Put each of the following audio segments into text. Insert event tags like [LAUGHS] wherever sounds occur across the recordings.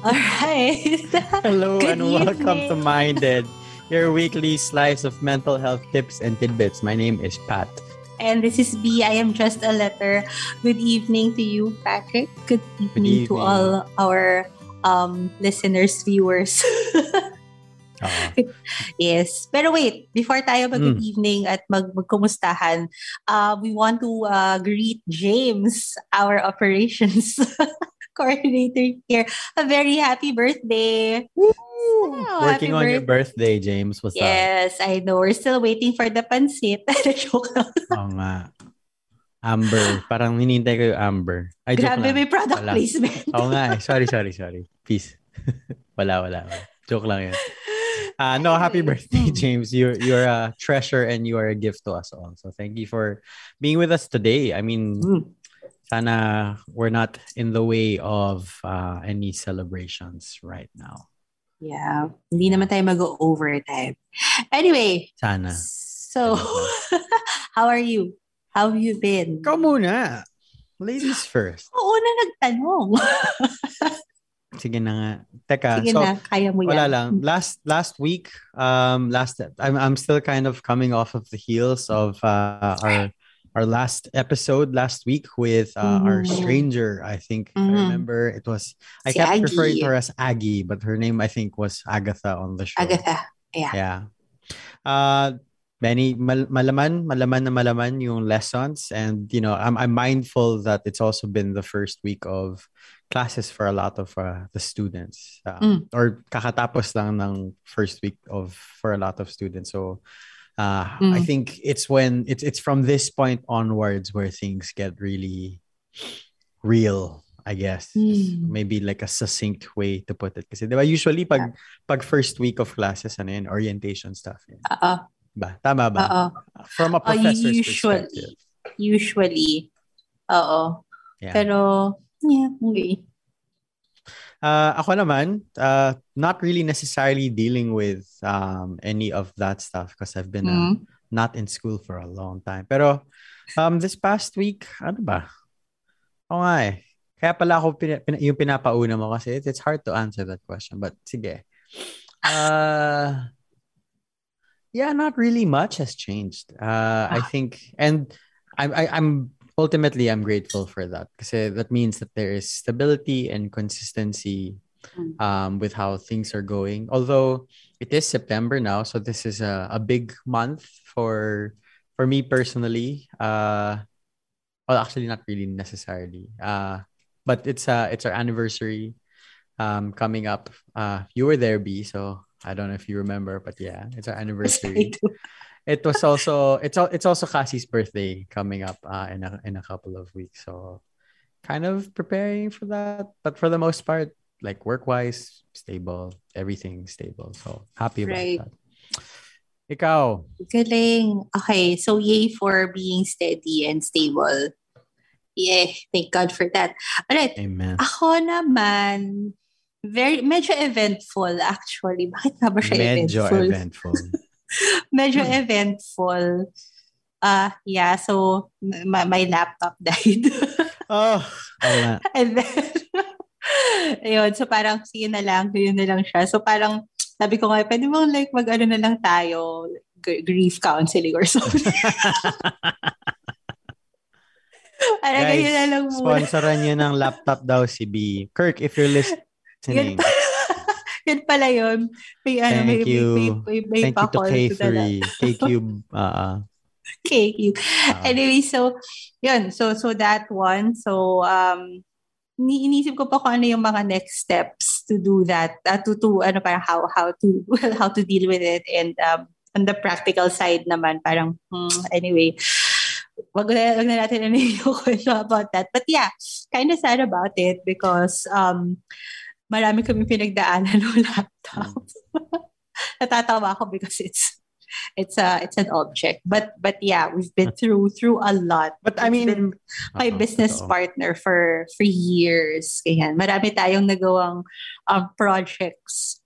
All right. [LAUGHS] Hello Good and welcome to evening. Minded, your weekly slice of mental health tips and tidbits. My name is Pat. And this is B. I am just a letter. Good evening to you, Patrick. Good evening, to evening. all our um, listeners, viewers. Ah, [LAUGHS] yes. Pero wait, before tayo mag-good Mm. evening at mag magkumustahan, uh, we want to uh, greet James, our operations [LAUGHS] [LAUGHS] coordinator here. A very happy birthday. Wow, Working happy on your birthday, James. What's up? Yes, I know. We're still waiting for the pansit. [LAUGHS] Joke lang. Oo nga. Amber. Parang hinintay ko yung Amber. Ay, joke Grabe, lang. may product Wala. placement. Oo nga eh. Sorry, [LAUGHS] sorry, sorry. Peace. wala, wala, wala. Joke lang yun. Uh, no, happy birthday. James. You're you're a treasure and you are a gift to us all. So thank you for being with us today. I mean, Mm. Sana we're not in the way of uh, any celebrations right now. Yeah. Hindi naman tayo mag-overtime. Anyway, Sana. so, [LAUGHS] how are you? How have you been? Ikaw muna. Ladies first. Oo na nagtanong. [LAUGHS] Sige na nga. Teka, Sige so na, kaya mo yan. wala lang. Last last week, um last I'm I'm still kind of coming off of the heels of uh, our our last episode last week with uh, our Mhm. stranger. I think if I remember it was I Si kept Aggie. referring to her as Aggie, but her name I think was Agatha on the show. Agatha. Yeah. Yeah. Uh many mal- malaman malaman na malaman yung lessons and you know I'm I'm mindful that it's also been the first week of classes for a lot of uh, the students uh, Mm. or kakatapos lang ng first week of for a lot of students so uh I Mm. think it's when it's it's from this point onwards where things get really real I guess Mm. maybe like a succinct way to put it kasi diba usually pag pag first week of classes ano yun orientation stuff yun. Oo. ba tama ba Oo. from a Uh, professor's usually. perspective Usually. Oo. yeah Pero, yeah, okay. Uh, ako naman uh, not really necessarily dealing with um any of that stuff because I've been uh, Mm. not in school for a long time. Pero um this past week ano ba? Oo nga eh. Kaya pala ako pina, pina- yung pinapauna mo kasi it's, it's hard to answer that question but sige. Uh yeah not really much has changed. Uh I Ah. think and I'm I, I'm ultimately I'm grateful for that because that means that there is stability and consistency Mm. um with how things are going. Although it is September now so this is a, a big month for for me personally. Uh well actually not really necessarily. Uh but it's uh it's our anniversary um coming up. Uh you were there B so I don't know if you remember but yeah it's our [LAUGHS] anniversary. It was also it's it's also Cassie's birthday coming up uh, in a in a couple of weeks. So kind of preparing for that, but for the most part, like work wise, stable, everything stable. So happy about Right. that. Ikaw, Galing. Okay, so yay for being steady and stable. Yeah, thank God for that. Alright, amen. ako naman, very, medyo eventful actually. Bakit nga ba siya Medyo eventful? eventful. [LAUGHS] [LAUGHS] medyo Hmm. eventful. Uh, yeah, so my, my laptop [LAUGHS] died. oh, oo nga. [LAUGHS] And then, ayun, so parang sige na lang, yun na lang siya. So parang, sabi ko nga, pwede mo like mag-ano na lang tayo, gr- grief counseling or something. parang Guys, ganyan na lang muna. sponsoran niyo ng laptop daw si B. Kirk, if you're listening, yun pala yun. May, ano, may, Thank you. may, may, may, may thank you to pa-call to the K3, K-Cube. Uh, [LAUGHS] KQ. uh, Anyway, so, yun. So, so that one. So, um, ni inisip ko pa kung ano yung mga next steps to do that. Uh, to, to, ano, parang how, how to, well, [LAUGHS] how to deal with it. And, um, on the practical side naman, parang, hmm, anyway, wag na, wag na natin [LAUGHS] ano yung about that. But yeah, kind of sad about it because, um, marami kami pinagdaanan [LAUGHS] ng laptop. [LAUGHS] Natatawa ako because it's, it's a it's an object but but yeah we've been through through a lot But I mean, been my business totoo. partner for for years kaya marami tayong nagawang um, projects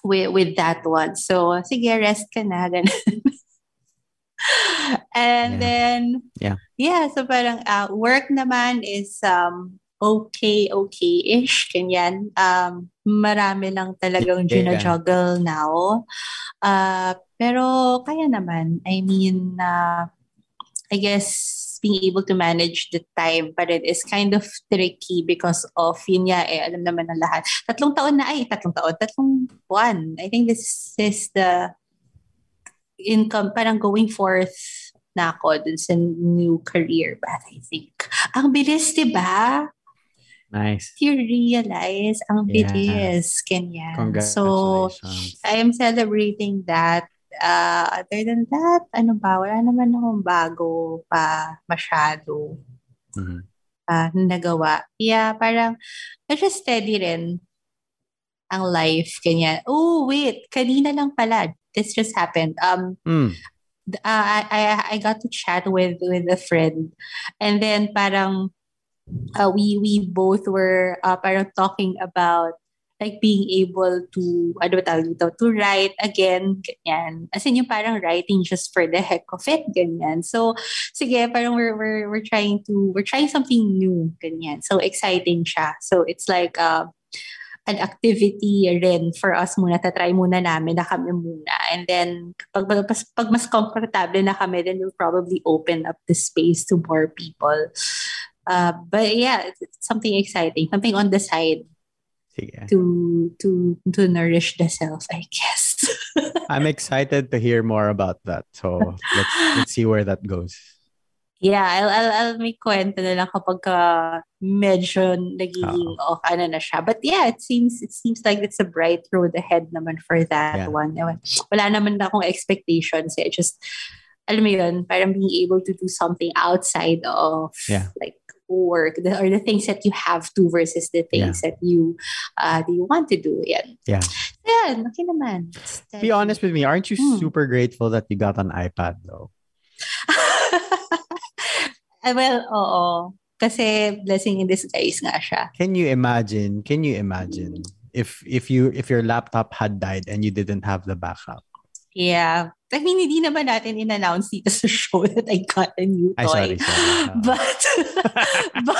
with with that one so sige rest ka na ganun. [LAUGHS] and Yeah. then Yeah. yeah so parang uh, work naman is um okay, okay-ish, ganyan. Um, marami lang talagang Yeah. gina-juggle now. Uh, pero kaya naman, I mean, uh, I guess being able to manage the time pa rin is kind of tricky because of, yun nga eh, alam naman ng lahat. Tatlong taon na, ay, tatlong taon, tatlong buwan. I think this is the income, parang going forth na ako dun sa new career path, I think. Ang bilis, di ba? Nice. You realize, ang Yeah. bilis. Congratulations. So, I am celebrating that. Uh, other than that, ano ba, wala naman akong bago pa masyado Mhm. uh, nagawa. Yeah, parang medyo steady rin ang life, ganyan. Oh, wait, kanina lang pala. This just happened. Um, Mm. uh, I, I I got to chat with with a friend, and then parang uh, we we both were uh, parang talking about like being able to ano ba tawag dito to write again ganyan. As in yung parang writing just for the heck of it ganyan. So sige parang we're we're we're trying to we're trying something new ganyan. So exciting siya. So it's like uh, an activity rin for us muna. Tatry muna namin na kami muna. And then pag, pag, pag mas comfortable na kami then we'll probably open up the space to more people uh, but yeah it's it's something exciting something on the side Sige. to to to nourish the self i guess [LAUGHS] I'm excited to hear more about that. So let's let's see where that goes. yeah I'll, I'll, I'll may kwento na lang kapag ka medyo nagiging oh, ano na siya but yeah it seems it seems like it's a bright road ahead naman for that Yeah. one wala naman na akong expectations eh. just alam mo yun parang being able to do something outside of Yeah. like work the, or the things that you have to versus the things that you uh that you want to do yan Yeah. yan okay naman Be honest with me, aren't you Hmm. super grateful that you got an iPad though? [LAUGHS] Ah, well, oo. Kasi blessing in disguise nga siya. Can you imagine? Can you imagine if if you if your laptop had died and you didn't have the backup? Yeah. I mean, hindi naman natin in-announce dito sa show that I got a new Ay, sorry, toy. sorry. Ah. [LAUGHS] But, [LAUGHS] but,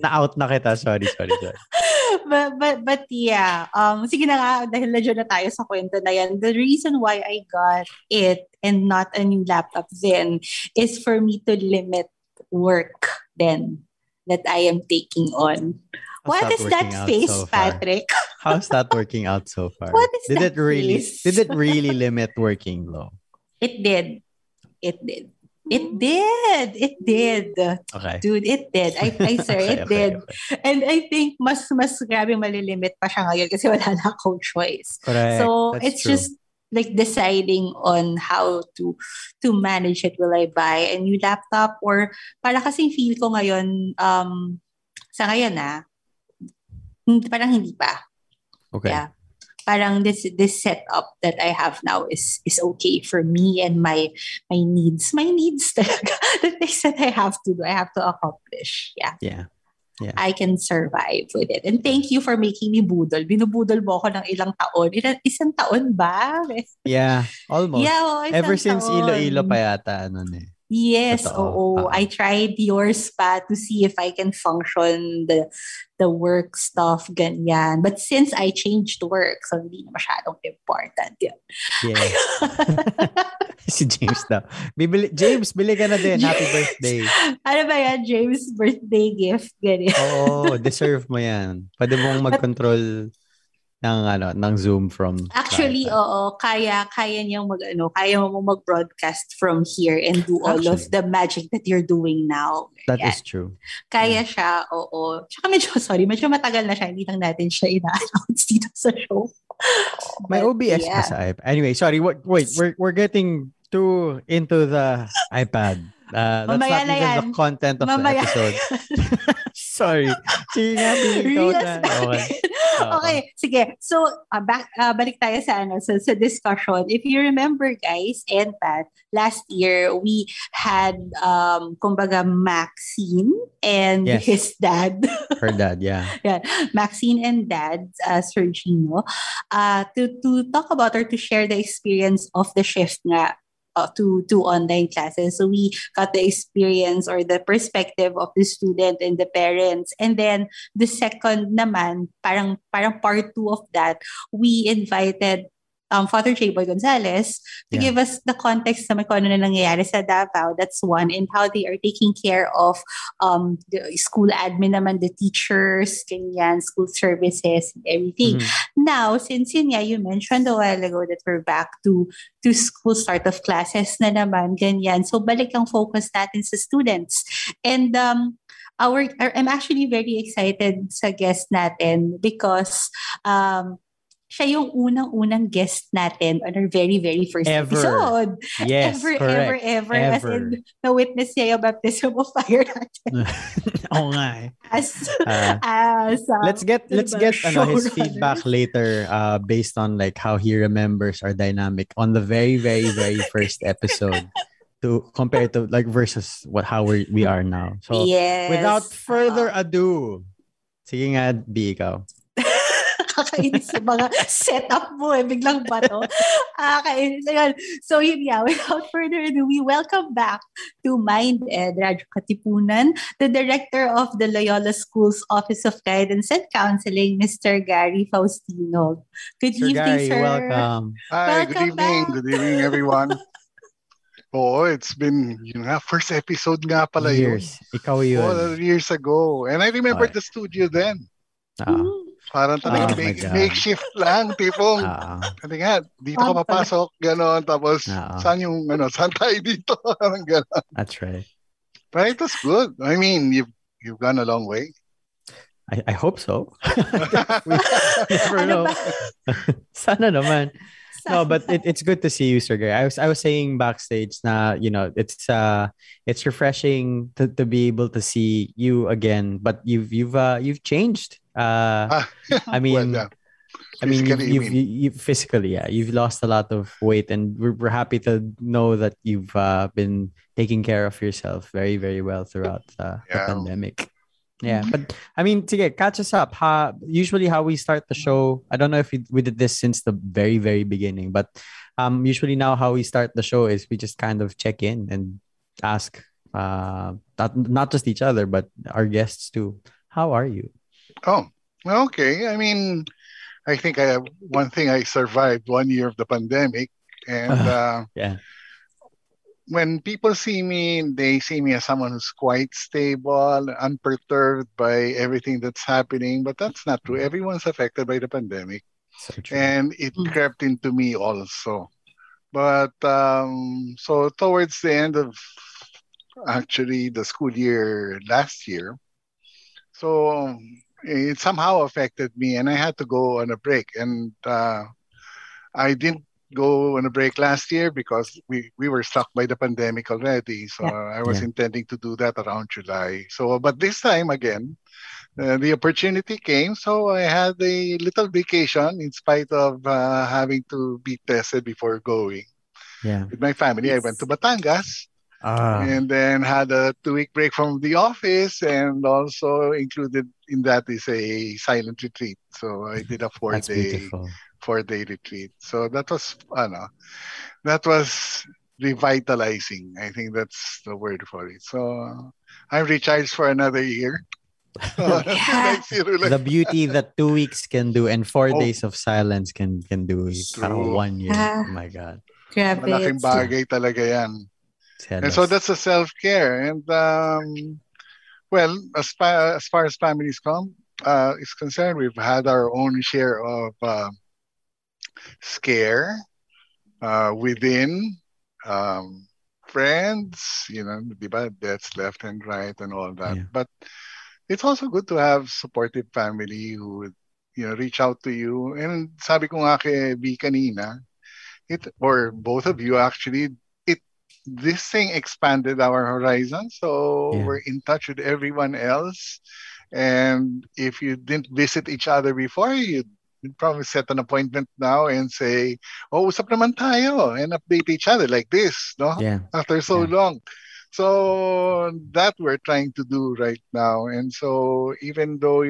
Na-out na kita. Sorry, sorry, sorry. [LAUGHS] but, but, but yeah. Um, sige na nga, dahil medyo na tayo sa kwento na yan. The reason why I got it and not a new laptop then is for me to limit work then that I am taking on. What is that face, so? Patrick? [LAUGHS] How's that working out so far? What is did that it really face? did it really limit working though? It did. It did. It did. It did. Okay. Dude, it did. I, I swear, [LAUGHS] Okay, it okay, did. okay. And I think mas mas grabe malilimit pa siya ngayon kasi wala na akong choice. Correct. So That's it's true. just like deciding on how to to manage it. Will I buy a new laptop or para kasi feel ko ngayon um sa ngayon na hindi parang hindi pa. okay. Yeah. Parang this this setup that I have now is is okay for me and my my needs. My needs [LAUGHS] talaga. The things that I have to do, I have to accomplish. Yeah. Yeah. I can survive with it. And thank you for making me budol. Binubudol mo ako ng ilang taon. Ilan, isang taon ba? Yeah. [LAUGHS] Almost. Yeah, isang Ever since taon. Iloilo pa yata ano eh. Yes, Totoo. oo. Ah. I tried your spa to see if I can function the the work stuff, ganyan. But since I changed work, so hindi na masyadong important yun. Yeah. [LAUGHS] si James daw. Bibili, James, bili ka na din. Happy birthday. ano ba yan? James' birthday gift, ganyan. Oo, deserve mo yan. Pwede mong mag-control ng ano, ng Zoom from Actually, iPad. oo, kaya kaya niyang mag ano, kaya mo mag-broadcast from here and do all of Actually. the magic that you're doing now. That Yan. is true. Kaya siya, oo. Tsaka medyo, [LAUGHS] sorry, medyo matagal na siya. Hindi lang natin siya ina-announce [LAUGHS] dito sa show. May But, OBS yeah. pa sa iPad. Anyway, sorry. Wait, wait we're, we're getting too into the iPad. Uh, that's Mamaya not even yan. the content of Mamaya. the episode. [LAUGHS] sorry. Sige nga, ikaw na. [LAUGHS] Okay. Okay, sige. So, uh, back, uh, balik tayo sa, ano, sa, sa discussion. If you remember, guys, and Pat, last year, we had, um, kumbaga, Maxine and Yes. his dad. [LAUGHS] Her dad, yeah. Maxine and Dad, uh, Sergino, uh, to, to talk about or to share the experience of the shift nga uh, to to online classes. So we got the experience or the perspective of the student and the parents. And then the second naman, parang parang part two of that, we invited um, Father J. Boy Gonzalez to Yeah. give us the context sa kung ano na nangyayari sa Davao. That's one. And how they are taking care of um, the school admin naman, the teachers, ganyan, school services, and everything. Mhm. Now, since yun nga, you mentioned a while ago that we're back to to school start of classes na naman, ganyan. So, balik ang focus natin sa students. And um, our, our I'm actually very excited sa guest natin because um, siya yung unang-unang guest natin on our very, very first Ever. episode. Yes, ever, correct. ever, ever, As Ever. in, na-witness niya yung baptism of fire natin. [LAUGHS] Oo nga eh. As, Ah. as, um, let's get let's get ano, his feedback later uh based on like how he remembers our dynamic on the very very very first episode [LAUGHS] to compare to like versus what how we we are now so yes. without further Ah. ado sige nga B ikaw Kakainis yung mga [LAUGHS] setup mo eh. Biglang bato. Ah, kainis. Ayun. So yun nga, without further ado, we welcome back to Mind Ed, Radyo Katipunan, the director of the Loyola School's Office of Guidance and Counseling, Mr. Gary Faustino. Good Sir evening, Gary sir. welcome Hi, good Welcome evening. back. Good evening, everyone. [LAUGHS] Oo, it's been, yun nga, first episode nga pala years ikaw yun. yun Oh, years ago. And I remember Okay. the studio then. Ah, Mm. Parang talaga Oh my make, God. makeshift lang, tipong, ah, kasi nga, dito ka papasok, gano'n, tapos, Oo. saan yung, ano, saan tayo dito? [LAUGHS] Parang gano'n. that's right But it was good. I mean, you've, you've gone a long way. I, I hope so [LAUGHS] [LAUGHS] we never Ano know ba? sana naman no but it, it's good to see you sir Gary. i was i was saying backstage na you know it's uh it's refreshing to, to be able to see you again but you've you've uh you've changed uh [LAUGHS] i mean well, yeah. i mean you've, you've, mean. you, you physically yeah you've lost a lot of weight and we're, we're happy to know that you've uh been taking care of yourself very very well throughout uh, the Yeah. pandemic yeah but i mean to get catch us up how usually how we start the show i don't know if we, we did this since the very very beginning but um usually now how we start the show is we just kind of check in and ask uh not, not just each other but our guests too how are you Oh, okay. I mean, I think I have one thing I survived one year of the pandemic, and uh, yeah when people see me, they see me as someone who's quite stable, unperturbed by everything that's happening. But that's not true. Everyone's affected by the pandemic, so and it Mm. crept into me also. But um, so towards the end of actually the school year last year, so it somehow affected me, and I had to go on a break. And uh, I didn't go on a break last year because we, we were stuck by the pandemic already. So I was Yeah. intending to do that around July. So, but this time again, uh, the opportunity came. So I had a little vacation in spite of uh, having to be tested before going. yeah With my family, I went to Batangas ah and then had a two week break from the office and also included in that is a silent retreat so i did a four day beautiful four day retreat so that was ano, that was revitalizing i think that's the word for it so i'm recharged for another year [LAUGHS] [LAUGHS] Yeah. Like zero lang. the beauty that two weeks can do and four Oh. days of silence can can do True. one year Ah. oh my god Grabe. malaking It's- bagay talaga yan Tell And so that's a self care. And um, well, as far as far as families come uh, is concerned, we've had our own share of uh, scare uh, within um, friends. You know, di ba? Deaths left and right and all that. Yeah. But it's also good to have supportive family who would you know reach out to you. And sabi ko nga kay B kanina, it or both of you actually this thing expanded our horizon so Yeah. we're in touch with everyone else and if you didn't visit each other before you'd, you'd probably set an appointment now and say oh usap naman tayo and update each other like this no yeah after so Yeah. long. So that we're trying to do right now. And so even though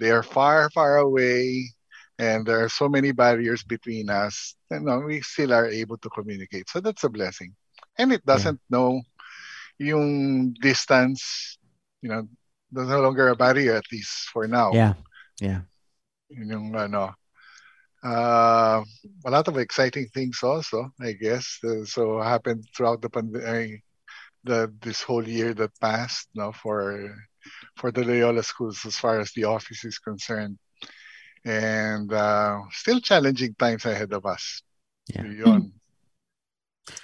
they are far, far away, and there are so many barriers between us. You know, we still are able to communicate. So that's a blessing. And it doesn't yeah. know yung distance, you know, there's no longer a barrier at least for now. Yeah. Yeah. Yung ano, uh, a lot of exciting things also, I guess. Uh, so happened throughout the pandemic, the this whole year that passed, no, for for the Loyola schools as far as the office is concerned, and uh, still challenging times ahead of us. Yeah. Yun.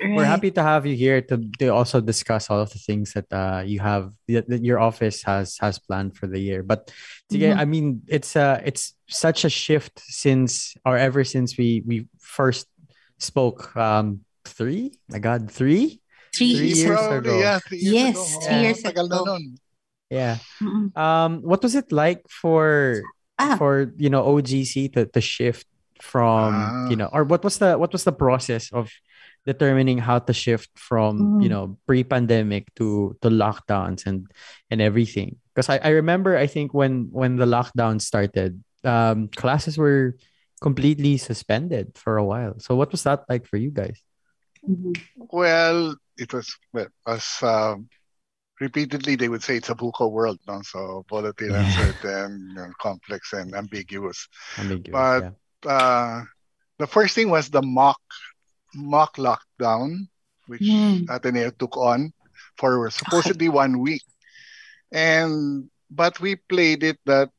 Right. We're happy to have you here to, to also discuss all of the things that uh, you have that your office has has planned for the year. But mm-hmm. I mean, it's uh it's such a shift since or ever since we we first spoke. Um, three. My God, three. Three, three years ago. Yeah, three years yes, ago. three years ago. Yeah. Mm-hmm. Um, what was it like for ah. for you know OGC to to shift from ah. you know or what was the what was the process of determining how to shift from mm. you know pre-pandemic to to lockdowns and and everything because I, I remember i think when when the lockdown started um classes were completely suspended for a while so what was that like for you guys mm-hmm. well it was well, as um, repeatedly they would say it's a VUCA world no? so volatile yeah. uncertain you know, complex and ambiguous, ambiguous but yeah. uh, the first thing was the mock mock lockdown, which mm. Ateneo took on for supposedly one week. And but we played it that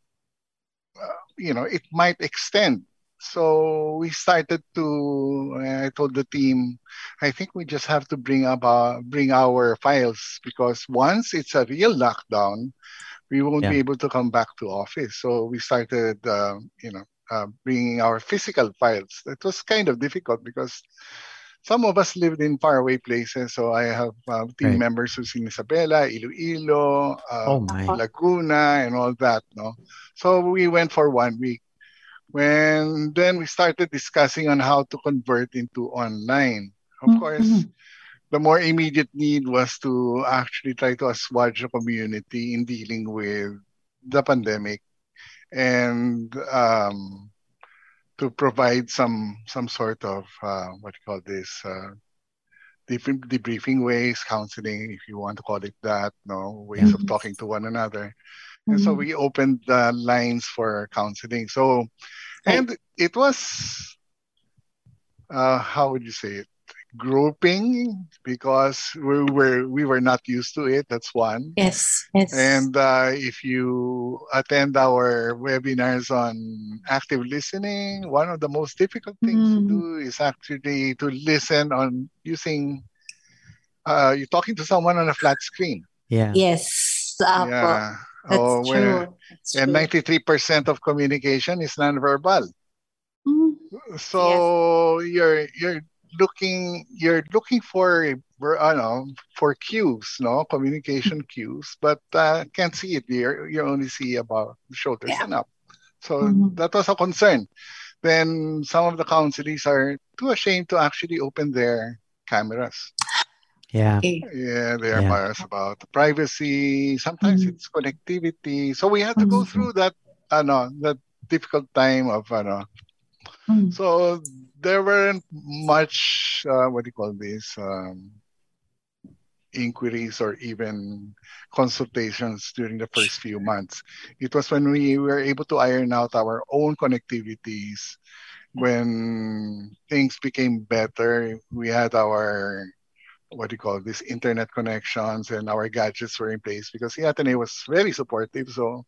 uh, you know it might extend. So we started to. I told the team, I think we just have to bring up uh, bring our files because once it's a real lockdown, we won't yeah. be able to come back to office. So we started, uh, you know, uh, bringing our physical files. It was kind of difficult because some of us lived in faraway places. So I have uh, team right. members who's in Isabela, Iloilo, uh, oh Laguna, and all that. No, so we went for one week. When then we started discussing on how to convert into online. Of mm-hmm. course, the more immediate need was to actually try to assuage the community in dealing with the pandemic and um, to provide some some sort of uh, what you call this uh, debriefing ways, counseling, if you want to call it that, no ways mm-hmm. of talking to one another. Mm-hmm. And so mm-hmm. we opened the lines for counseling. So, and it was, uh, how would you say it? Grouping because we were we were not used to it that's one yes yes and uh, if you attend our webinars on active listening one of the most difficult things mm. to do is actually to listen on using uh, you're talking to someone on a flat screen yeah yes uh, yeah that's oh, true. That's and 93% of communication is nonverbal mm. so yes. you're you're looking you're looking for know, for cues no communication cues but uh, can't see it you you only see about shoulders yeah. and up so mm-hmm. that was a concern then some of the counsellors are too ashamed to actually open their cameras yeah yeah they are yeah. biased about privacy sometimes mm-hmm. it's connectivity so we had to go mm-hmm. through that uh, no, that difficult time of uh, mm. so there weren't much uh, what do you call this um, inquiries or even consultations during the first few months. It was when we were able to iron out our own connectivities, when things became better. We had our what do you call this internet connections and our gadgets were in place because the Ateneo was very supportive. So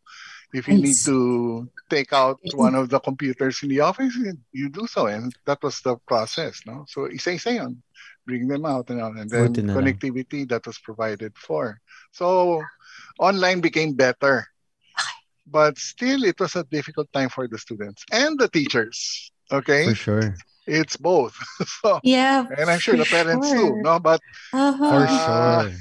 if you need to take out one of the computers in the office, you do so, and that was the process. No, so isa-isa yun. Bring them out and, and then connectivity that was provided for. So online became better, but still it was a difficult time for the students and the teachers. Okay, for sure. It's both. [LAUGHS] so, yeah, and I'm sure the parents sure. too. No, but uh-huh. for sure.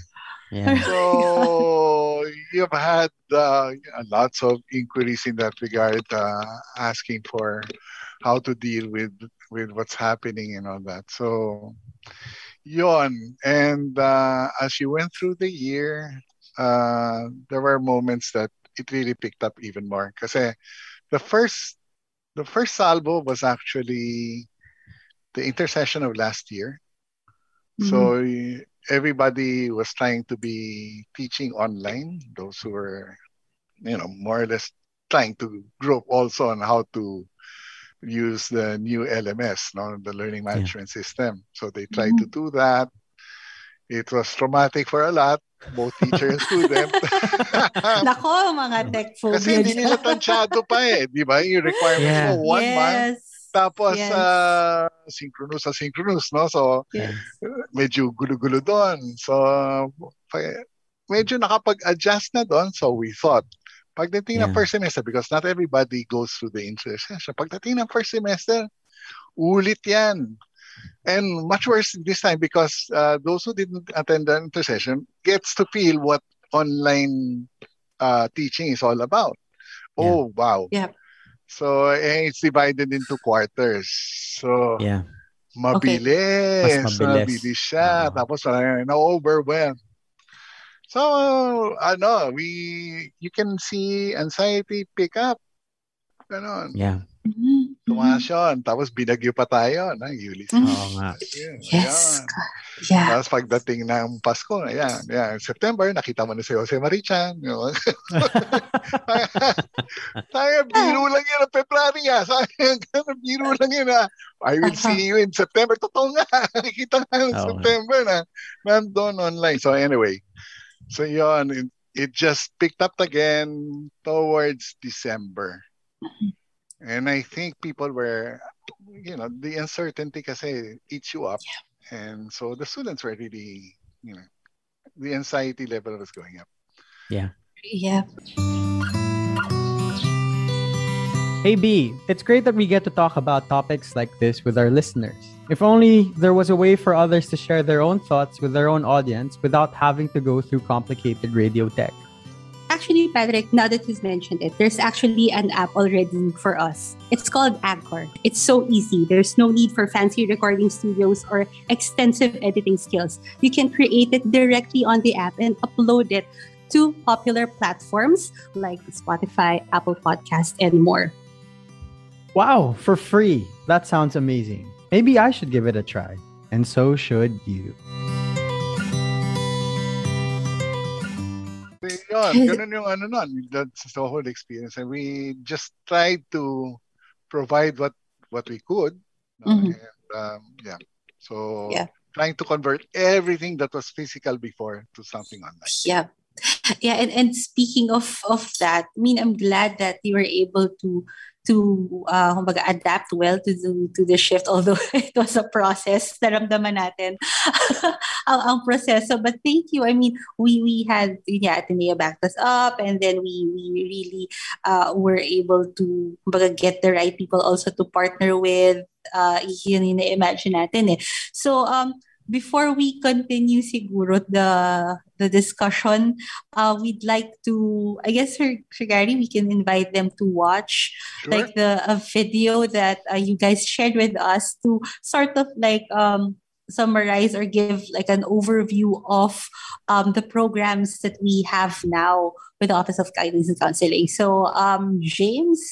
Yeah. So you've had uh, lots of inquiries in that regard, uh, asking for how to deal with with what's happening and all that. So, yon. And uh, as you went through the year, uh, there were moments that it really picked up even more. Because the first the first salvo was actually the intercession of last year. Mm-hmm. So everybody was trying to be teaching online. Those who were, you know, more or less trying to grow also on how to use the new LMS, no, the learning management yeah. system. So they tried mm-hmm. to do that. It was traumatic for a lot, both teacher and student. [LAUGHS] Nako, mga [LAUGHS] tech phobia. Kasi hindi nila tansyado pa eh, di ba? Yung requirements yeah. mo, one yes. month. Tapos, yes. uh, synchronous sa synchronous, no? So, yes. medyo gulo-gulo doon. So, medyo nakapag-adjust na doon. So, we thought, pagdating yeah. ng first semester, because not everybody goes through the intercession, pagdating ng first semester, ulit yan. And much worse this time because uh, those who didn't attend the intercession gets to feel what online uh, teaching is all about. Yeah. Oh, wow. Yeah. So, eh, it's divided into quarters. So, yeah. mabilis. Okay. Mas mabilis. mabilis siya. Uh-huh. Tapos, uh, na-overwhelm. So, ano, we, you can see anxiety pick up. Ganon. Yeah. Mm-hmm. Tumaas yun. Tapos binagyo pa tayo, na Ulysses. Mm-hmm. Oo nga. Yun, yes. Ayan. Yeah. Tapos pagdating ng Pasko, ayan, ayan, September, nakita mo na si Jose Marichan. [LAUGHS] Tayo, biro lang yan ang February ah. Sayang, biro lang yan ah. I will see you in September. Totoo nga. [LAUGHS] Nakikita nga ng oh, September na nandun online. So anyway, so yun, it, it just picked up again towards December. And I think people were, you know, the uncertainty kasi eats you up. Yeah. And so the students were really, you know, the anxiety level was going up. Yeah. Yeah. Hey B, it's great that we get to talk about topics like this with our listeners. If only there was a way for others to share their own thoughts with their own audience without having to go through complicated radio tech. Actually, Patrick, now that you've mentioned it, there's actually an app already for us. It's called Anchor. It's so easy. There's no need for fancy recording studios or extensive editing skills. You can create it directly on the app and upload it to popular platforms like Spotify, Apple Podcast, and more. Wow, for free. That sounds amazing. Maybe I should give it a try. And so should you. Yun, ganun yung ano nun. That's the whole experience. And we just tried to provide what what we could. Mm-hmm. And, um, yeah. So yeah. trying to convert everything that was physical before to something online. Yeah. Yeah, and, and speaking of of that, I mean I'm glad that you were able to to uh, kumbaga, adapt well to the, to the shift although [LAUGHS] it was a process naramdaman natin [LAUGHS] ang, ang proseso. But thank you. I mean we we had yeah Ateneo backed us up and then we we really uh, were able to kumbaga, get the right people also to partner with uh, yun yung imagine natin eh. So um before we continue siguro the the discussion, uh, we'd like to, I guess, for, for Gary, we can invite them to watch sure. like the a video that uh, you guys shared with us to sort of like um, summarize or give like an overview of um, the programs that we have now with the Office of Guidance and Counseling. So, um, James,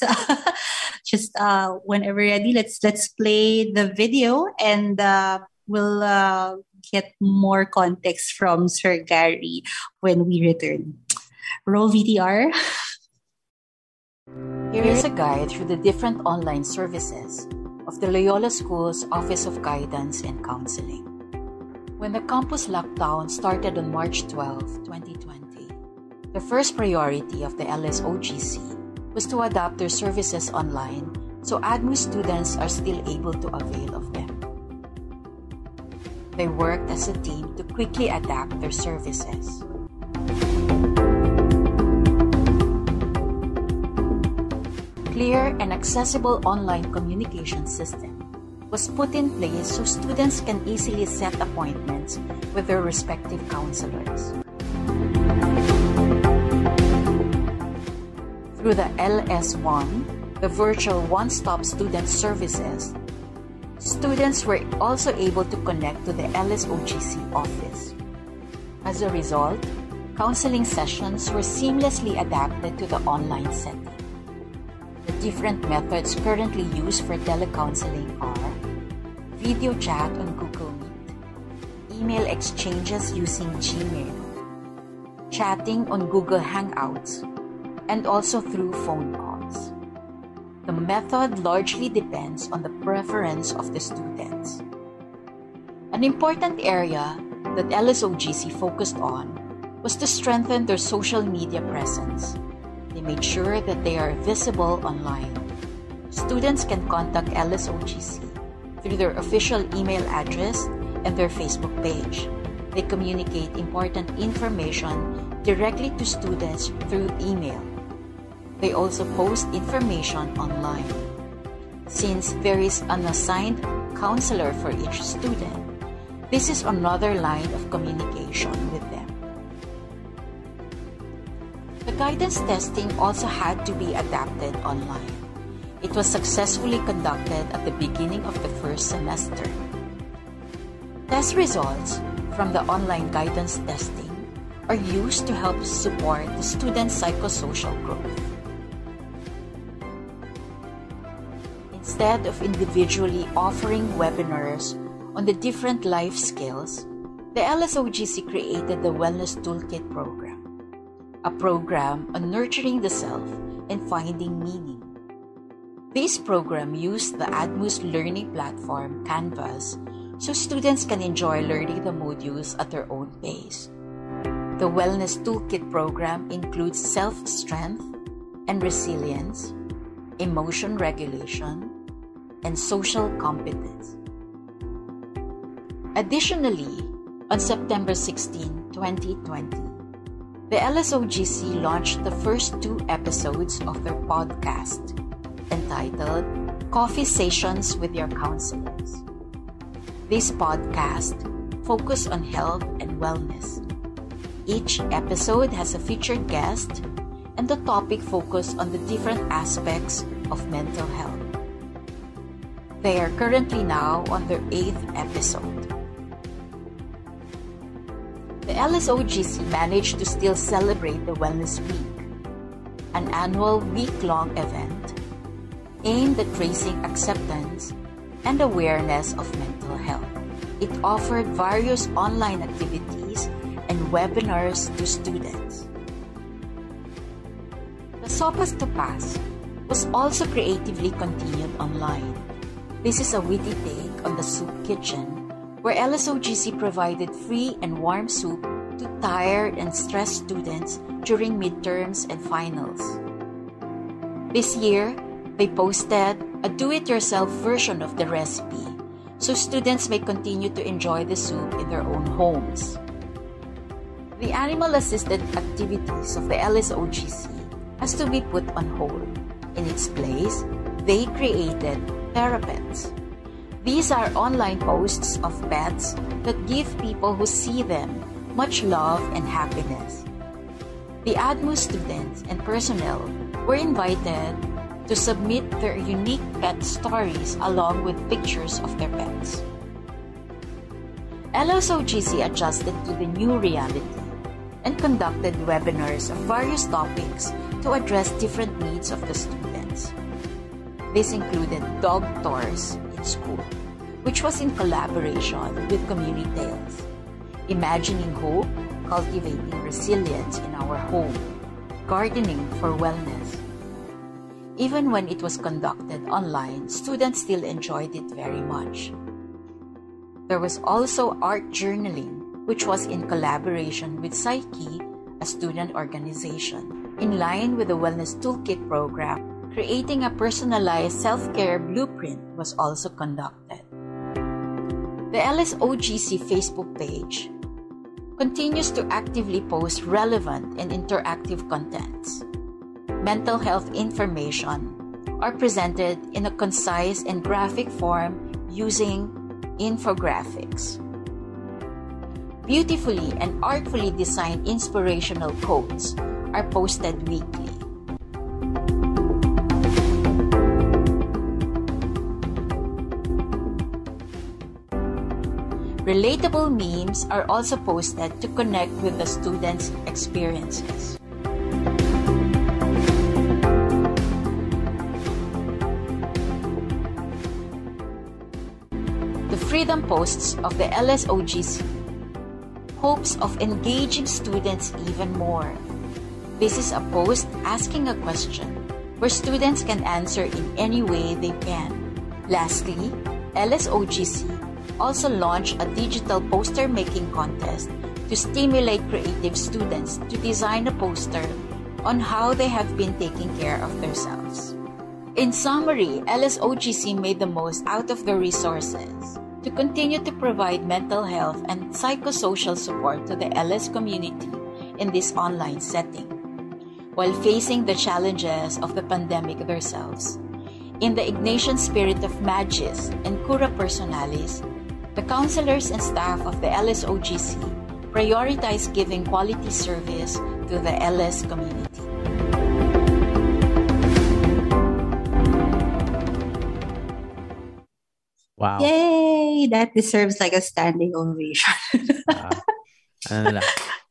[LAUGHS] just uh, whenever ready, let's let's play the video and. Uh, we'll uh, get more context from Sir Gary when we return. Roll VTR. Here is a guide through the different online services of the Loyola School's Office of Guidance and Counseling. When the campus lockdown started on March 12, 2020, the first priority of the LSOGC was to adapt their services online so ADMU students are still able to avail of. They worked as a team to quickly adapt their services. Clear and accessible online communication system was put in place so students can easily set appointments with their respective counselors. Through the LS1, the virtual one-stop student services, Students were also able to connect to the LSOGC office. As a result, counseling sessions were seamlessly adapted to the online setting. The different methods currently used for telecounseling are video chat on Google Meet, email exchanges using Gmail, chatting on Google Hangouts, and also through phone calls. The method largely depends on the preference of the students. An important area that LSOGC focused on was to strengthen their social media presence. They made sure that they are visible online. Students can contact LSOGC through their official email address and their Facebook page. They communicate important information directly to students through email. They also post information online. Since there is an assigned counselor for each student, this is another line of communication with them. The guidance testing also had to be adapted online. It was successfully conducted at the beginning of the first semester. Test results from the online guidance testing are used to help support the student's psychosocial growth. Instead of individually offering webinars on the different life skills, the LSOGC created the Wellness Toolkit program, a program on nurturing the self and finding meaning. This program used the ADMUS learning platform Canvas so students can enjoy learning the modules at their own pace. The Wellness Toolkit program includes self strength and resilience, emotion regulation, and social competence. Additionally, on September 16, 2020, the LSOGC launched the first two episodes of their podcast entitled Coffee Sessions with Your Counselors. This podcast focus on health and wellness. Each episode has a featured guest and the topic focus on the different aspects of mental health. They are currently now on their eighth episode. The LSOGC managed to still celebrate the Wellness Week, an annual week-long event aimed at raising acceptance and awareness of mental health. It offered various online activities and webinars to students. The Sopas to Pass was also creatively continued online. This is a witty take on the soup kitchen where LSOGC provided free and warm soup to tired and stressed students during midterms and finals. This year, they posted a do-it-yourself version of the recipe so students may continue to enjoy the soup in their own homes. The animal-assisted activities of the LSOGC has to be put on hold. In its place, they created Therapets these are online posts of pets that give people who see them much love and happiness. The ADMU students and personnel were invited to submit their unique pet stories along with pictures of their pets. LSOGC adjusted to the new reality and conducted webinars of various topics to address different needs of the students. This included dog tours, in School, which was in collaboration with Community Tales, Imagining Hope, Cultivating Resilience in Our Home, Gardening for Wellness. Even when it was conducted online, students still enjoyed it very much. There was also art journaling, which was in collaboration with Psyche, a student organization. In line with the Wellness Toolkit program, creating a personalized self-care blueprint was also conducted. The LSOGC Facebook page continues to actively post relevant and interactive contents. Mental health information are presented in a concise and graphic form using infographics. Beautifully and artfully designed inspirational quotes are posted weekly. Relatable memes are also posted to connect with the students' experiences. The freedom posts of the LSOGC hopes of engaging students even more. This is a post asking a question where students can answer in any way they can. Lastly, LSOGC also launched a digital poster making contest to stimulate creative students to design a poster on how they have been taking care of themselves. In summary, LSOGC made the most out of the resources to continue to provide mental health and psychosocial support to the LS community in this online setting, while facing the challenges of the pandemic themselves. In the Ignatian spirit of Magis and Cura Personalis, the counselors and staff of the LSOGC prioritize giving quality service to the LS community. Wow. Yay! That deserves like a standing ovation. Ah, ano na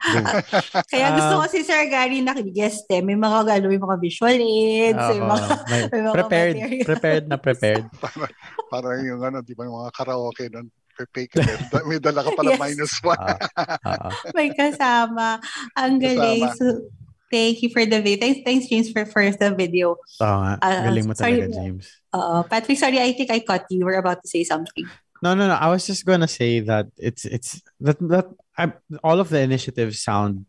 [LAUGHS] Kaya gusto Ah. ko si Sir Gary na guest eh. May mga galo, may mga visual aids, may mga, may- may mga prepared, materials. prepared na prepared. [LAUGHS] parang, parang yung ano, di ba yung mga karaoke doon, prepay ka din. Da- [LAUGHS] May dala ka pala Yes. minus one. Ah, oo. may kasama. Ang galing. Kasama. So, thank you for the video. Thanks, thanks James, for, for the video. Oo nga. Ah, Galing mo sorry. talaga, James. Uh, Patrick, sorry, I think I caught you. You were about to say something. No, no, no. I was just gonna say that it's it's that that I, all of the initiatives sound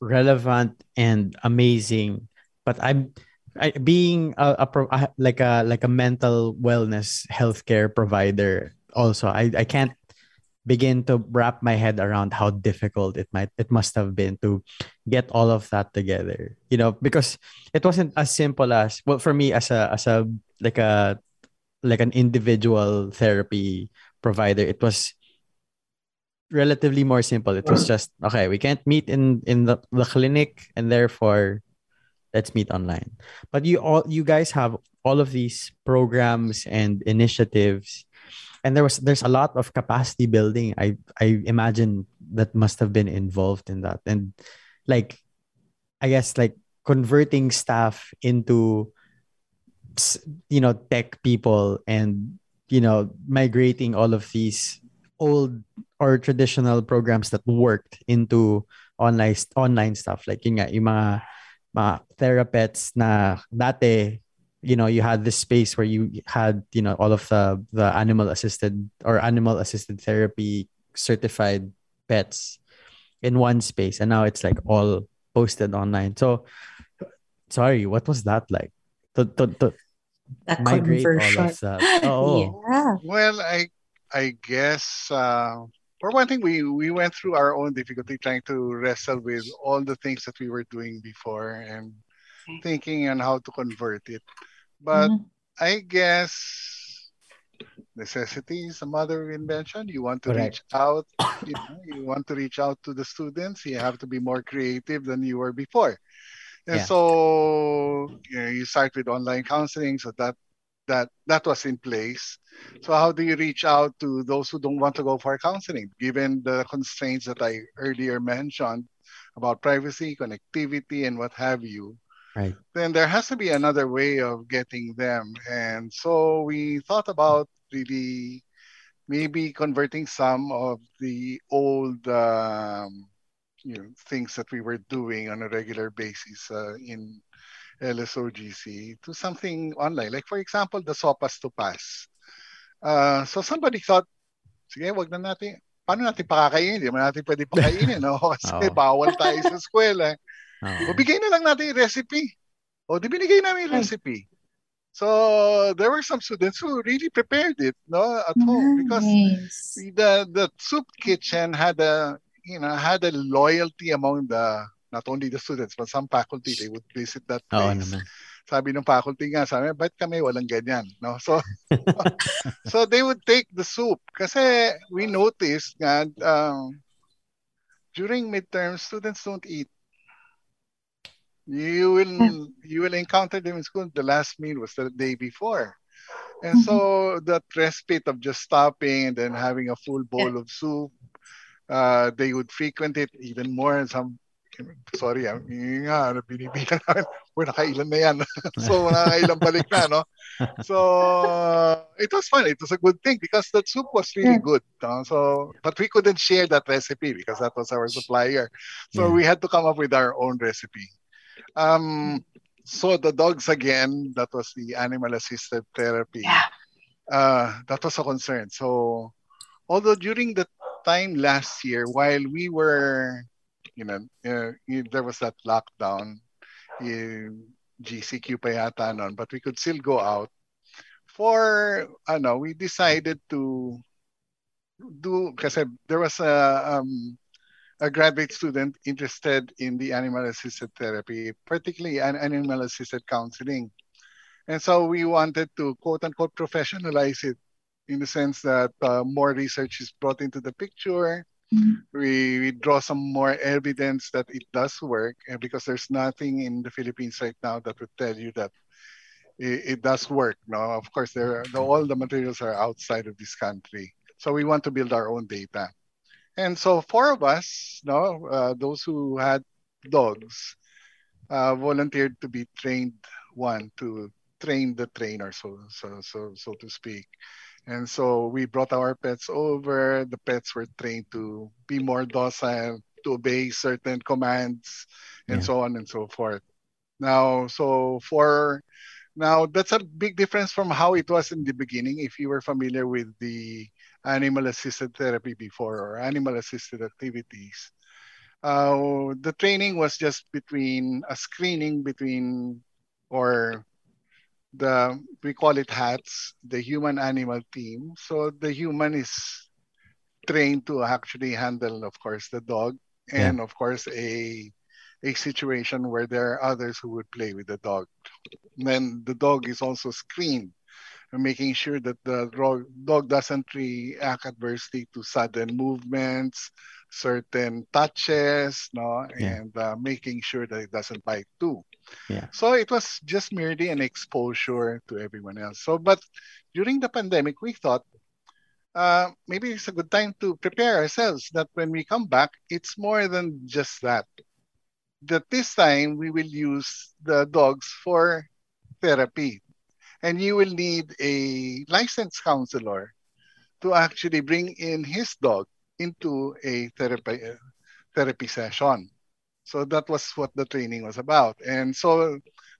relevant and amazing, but I'm I, being a, a pro, a- like a like a mental wellness healthcare provider. Also, I I can't begin to wrap my head around how difficult it might it must have been to get all of that together. You know, because it wasn't as simple as well for me as a as a like a like an individual therapy provider it was relatively more simple it was mm. just okay we can't meet in in the, the clinic and therefore let's meet online but you all you guys have all of these programs and initiatives and there was there's a lot of capacity building. I i imagine that must have been involved in that. And like i guess like converting staff into you know tech people and you know migrating all of these old or traditional programs that worked into online online stuff. Like yun nga, yung mga mga therapists na dati you know you had this space where you had you know all of the the animal assisted or animal assisted therapy certified pets in one space and now it's like all posted online so sorry what was that like to, to, to The migrate all conversion. of that oh Yeah. Well, I I guess uh, for one thing, we we went through our own difficulty trying to wrestle with all the things that we were doing before and thinking on how to convert it. But Mhm. I guess necessity is the mother of invention. You want to Correct. reach out, you know, you want to reach out to the students. You have to be more creative than you were before. And Yeah. so you, know, you start with online counseling, so that that that was in place. So how do you reach out to those who don't want to go for counseling, given the constraints that I earlier mentioned about privacy, connectivity, and what have you? Right then there has to be another way of getting them. And so we thought about really maybe converting some of the old um, you know things that we were doing on a regular basis uh, in LSOGC to something online. Like for example, the sopas to pass. Uh, so somebody thought, sige, wag na natin, paano natin pakakainin? Hindi naman natin pwede [LAUGHS] pakainin, no? [LAUGHS] Kasi Oo. bawal tayo sa eskwela. Oo. O bigay na lang natin yung recipe. O di binigay namin yung recipe. So there were some students who really prepared it no at home because Nice. the the soup kitchen had a you know had a loyalty among the not only the students but some faculty they would visit that place. naman. Sabi ng faculty nga, sabi, ba't kami walang ganyan? No? So, [LAUGHS] so they would take the soup. Kasi we noticed nga, um, during midterm, students don't eat. You will you will encounter them in school. The last meal was the day before. And so that respite of just stopping and then having a full bowl of soup, uh, they would frequent it even more. And some sorry, nga, binibilang namin, [LAUGHS] we're nakailan na yan. [LAUGHS] so, balik na, no? [LAUGHS] So, it was fun. It was a good thing because that soup was really good. No? So, but we couldn't share that recipe because that was our supplier. So, Yeah. we had to come up with our own recipe. Um, so, the dogs again, that was the animal-assisted therapy. Yeah. Uh, that was a concern. So, although during the time last year, while we were you know, uh, there was that lockdown, yung GCQ pa yata nun, but we could still go out. For, ano, we decided to do, kasi there was a, um, a graduate student interested in the animal-assisted therapy, particularly an animal-assisted counseling. And so we wanted to quote-unquote professionalize it in the sense that uh, more research is brought into the picture, we, we draw some more evidence that it does work because there's nothing in the philippines right now that would tell you that it, it does work no? Of course there are, the, all the materials are outside of this country. So we want to build our own data and so four of us no uh, those who had dogs uh, volunteered to be trained one to train the trainer so so so so to speak and so we brought our pets over. The pets were trained to be more docile, to obey certain commands, and Yeah. so on and so forth. Now, so for now, that's a big difference from how it was in the beginning. If you were familiar with the animal assisted therapy before or animal assisted activities, uh, the training was just between a screening between or the we call it hats the human animal team. So the human is trained to actually handle of course the dog and of course a a situation where there are others who would play with the dog. Then the dog is also screened. and making sure that the dog, dog doesn't react adversely to sudden movements certain touches no Yeah. and uh, making sure that it doesn't bite too Yeah. so it was just merely an exposure to everyone else. So, but during the pandemic, we thought uh, maybe it's a good time to prepare ourselves that when we come back, it's more than just that. That this time we will use the dogs for therapy. And you will need a licensed counselor to actually bring in his dog into a therapy, therapy session. So that was what the training was about. And so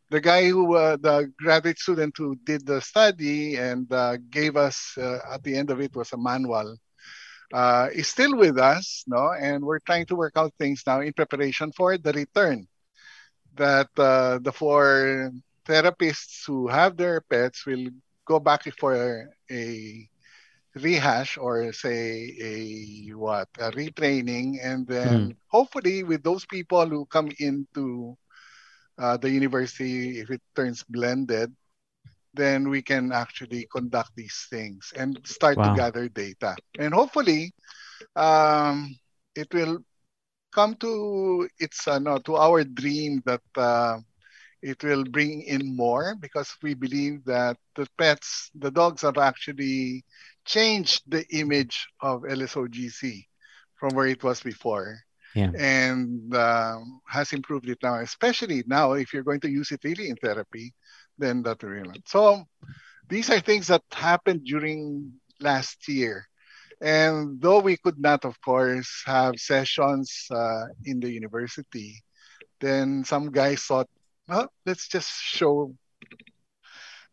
the guy who, uh, the graduate student who did the study and uh, gave us uh, at the end of it was a manual, uh, is still with us, no? And we're trying to work out things now in preparation for the return. That uh, the four therapists who have their pets will go back for a rehash or say a what a retraining and then hopefully with those people who come into uh, the university if it turns blended then we can actually conduct these things and start Wow. to gather data and hopefully um, it will come to its uh, no, to our dream that uh, it will bring in more because we believe that the pets the dogs have actually changed the image of LSOGC from where it was before Yeah. and um, has improved it now, especially now if you're going to use it really in therapy, then that will. So these are things that happened during last year. And though we could not, of course, have sessions uh, in the university, then some guys thought, well, let's just show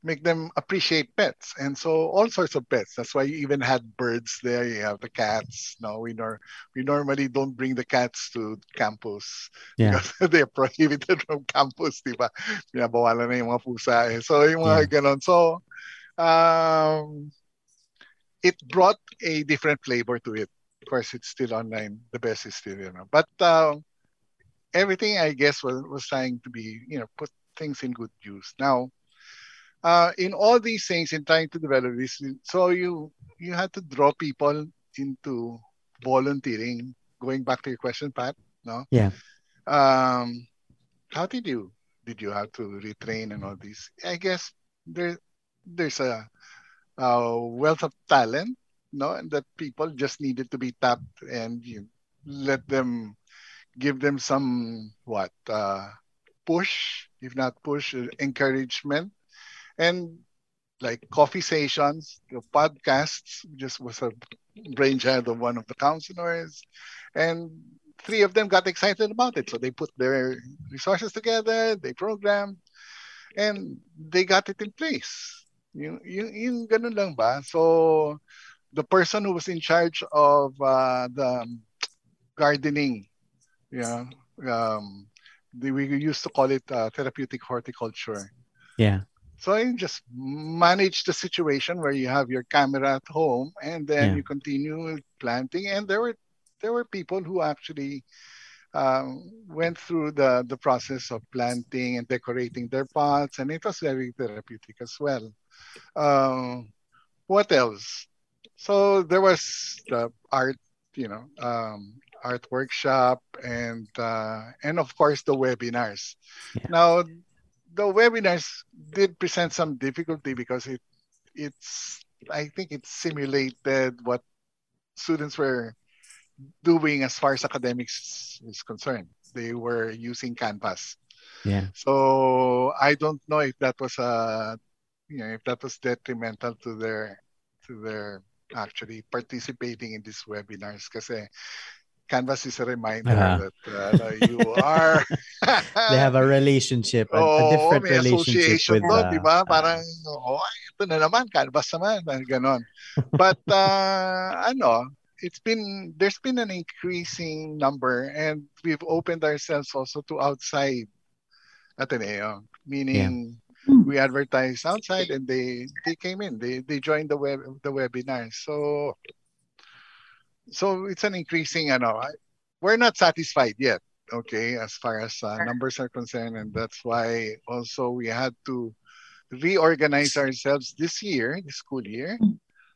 make them appreciate pets. And so all sorts of pets. That's why you even had birds there. You have the cats. No, we nor we normally don't bring the cats to campus Yeah. because [LAUGHS] they're prohibited [LAUGHS] from campus, di ba? Pinabawalan na yung mga pusa eh. So yung mga ganon. So um, it brought a different flavor to it. Of course, it's still online. The best is still, you know. But uh, everything, I guess, was, was trying to be, you know, put things in good use. Now, uh, in all these things, in trying to develop this, so you you had to draw people into volunteering. Going back to your question, Pat, no? Yeah. Um, how did you did you have to retrain and all these? I guess there there's a, a wealth of talent, no, and that people just needed to be tapped and you let them give them some what uh, push, if not push, uh, encouragement, and like coffee sessions, the podcasts. Just was a brainchild of one of the counselors, and three of them got excited about it. So they put their resources together, they programmed, and they got it in place. Yung, yung, yung ganun lang ba? So, the person who was in charge of uh, the gardening, yeah, um, we used to call it uh, therapeutic horticulture. Yeah. So you just manage the situation where you have your camera at home and then Yeah. you continue planting. And there were there were people who actually um, went through the the process of planting and decorating their pots, and it was very therapeutic as well. Um, what else? So there was the art, you know, um, art workshop, and uh, and of course the webinars. Yeah. Now, the webinars did present some difficulty because it it's I think it simulated what students were doing as far as academics is concerned. They were using Canvas. Yeah. So I don't know if that was a you know if that was detrimental to their to their actually participating in these webinars kasi Canvas is a reminder Uh-huh. that uh, you are [LAUGHS] They have a relationship, a, a different may relationship association with doon, uh, di ba? uh, Parang, oh, ito na naman, canvas naman, parang ganon. But, [LAUGHS] uh, ano, it's been, there's been an increasing number and we've opened ourselves also to outside Ateneo, meaning Yeah. we advertised outside and they they came in, they they joined the web the webinar. So, so it's an increasing, ano, I- we're not satisfied yet okay as far as uh, numbers are concerned and that's why also we had to reorganize ourselves this year this school year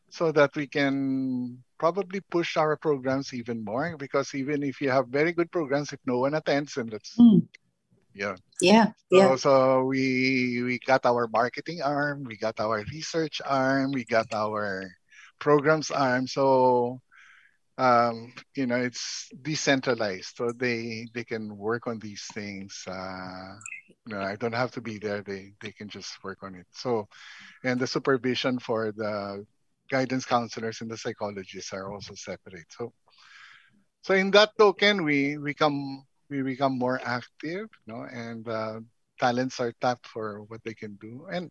so that we can probably push our programs even more because even if you have very good programs if no one attends and that's Mm. yeah Yeah. so, Yeah. so we we got our marketing arm we got our research arm we got our programs arm so um, you know it's decentralized so they they can work on these things uh, you know i don't have to be there they they can just work on it. So and the supervision for the guidance counselors and the psychologists are also separate. So so in that token we become we become more active you know and uh, talents are tapped for what they can do. And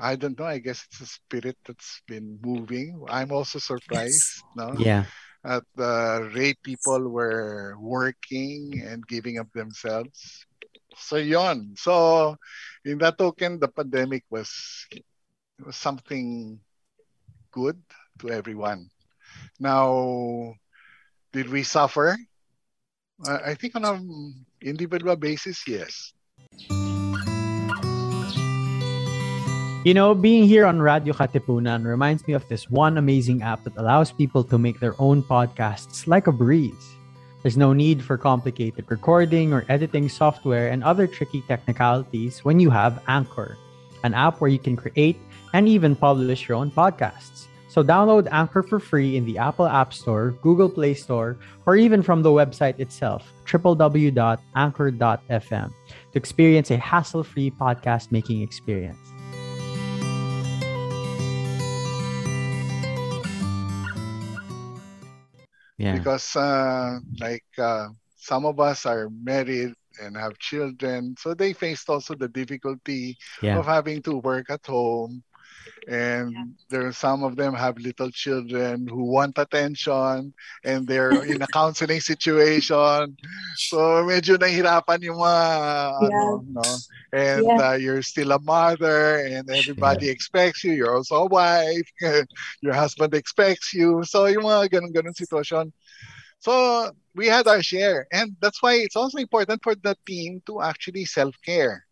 I don't know. I guess it's a spirit that's been moving. I'm also surprised, no, yeah. at the rate people were working and giving up themselves. So yon. So in that token, the pandemic was was something good to everyone. Now, did we suffer? I I think on an individual basis, yes. You know, being here on Radyo Katipunan reminds me of this one amazing app that allows people to make their own podcasts like a breeze. There's no need for complicated recording or editing software and other tricky technicalities when you have Anchor, an app where you can create and even publish your own podcasts. So download Anchor for free in the Apple App Store, Google Play Store, or even from the website itself, www.anchor.fm, to experience a hassle-free podcast making experience. Yeah. because uh, like uh, some of us are married and have children so they faced also the difficulty Yeah. of having to work at home and there are some of them have little children who want attention and they're in a [LAUGHS] counseling situation. So medyo nahirapan yung mga ano no? And Yeah. uh, you're still a mother and everybody expects you. You're also a wife. [LAUGHS] Your husband expects you. So yung mga ganun ganun situation so we had our share. And that's why it's also important for the team to actually self-care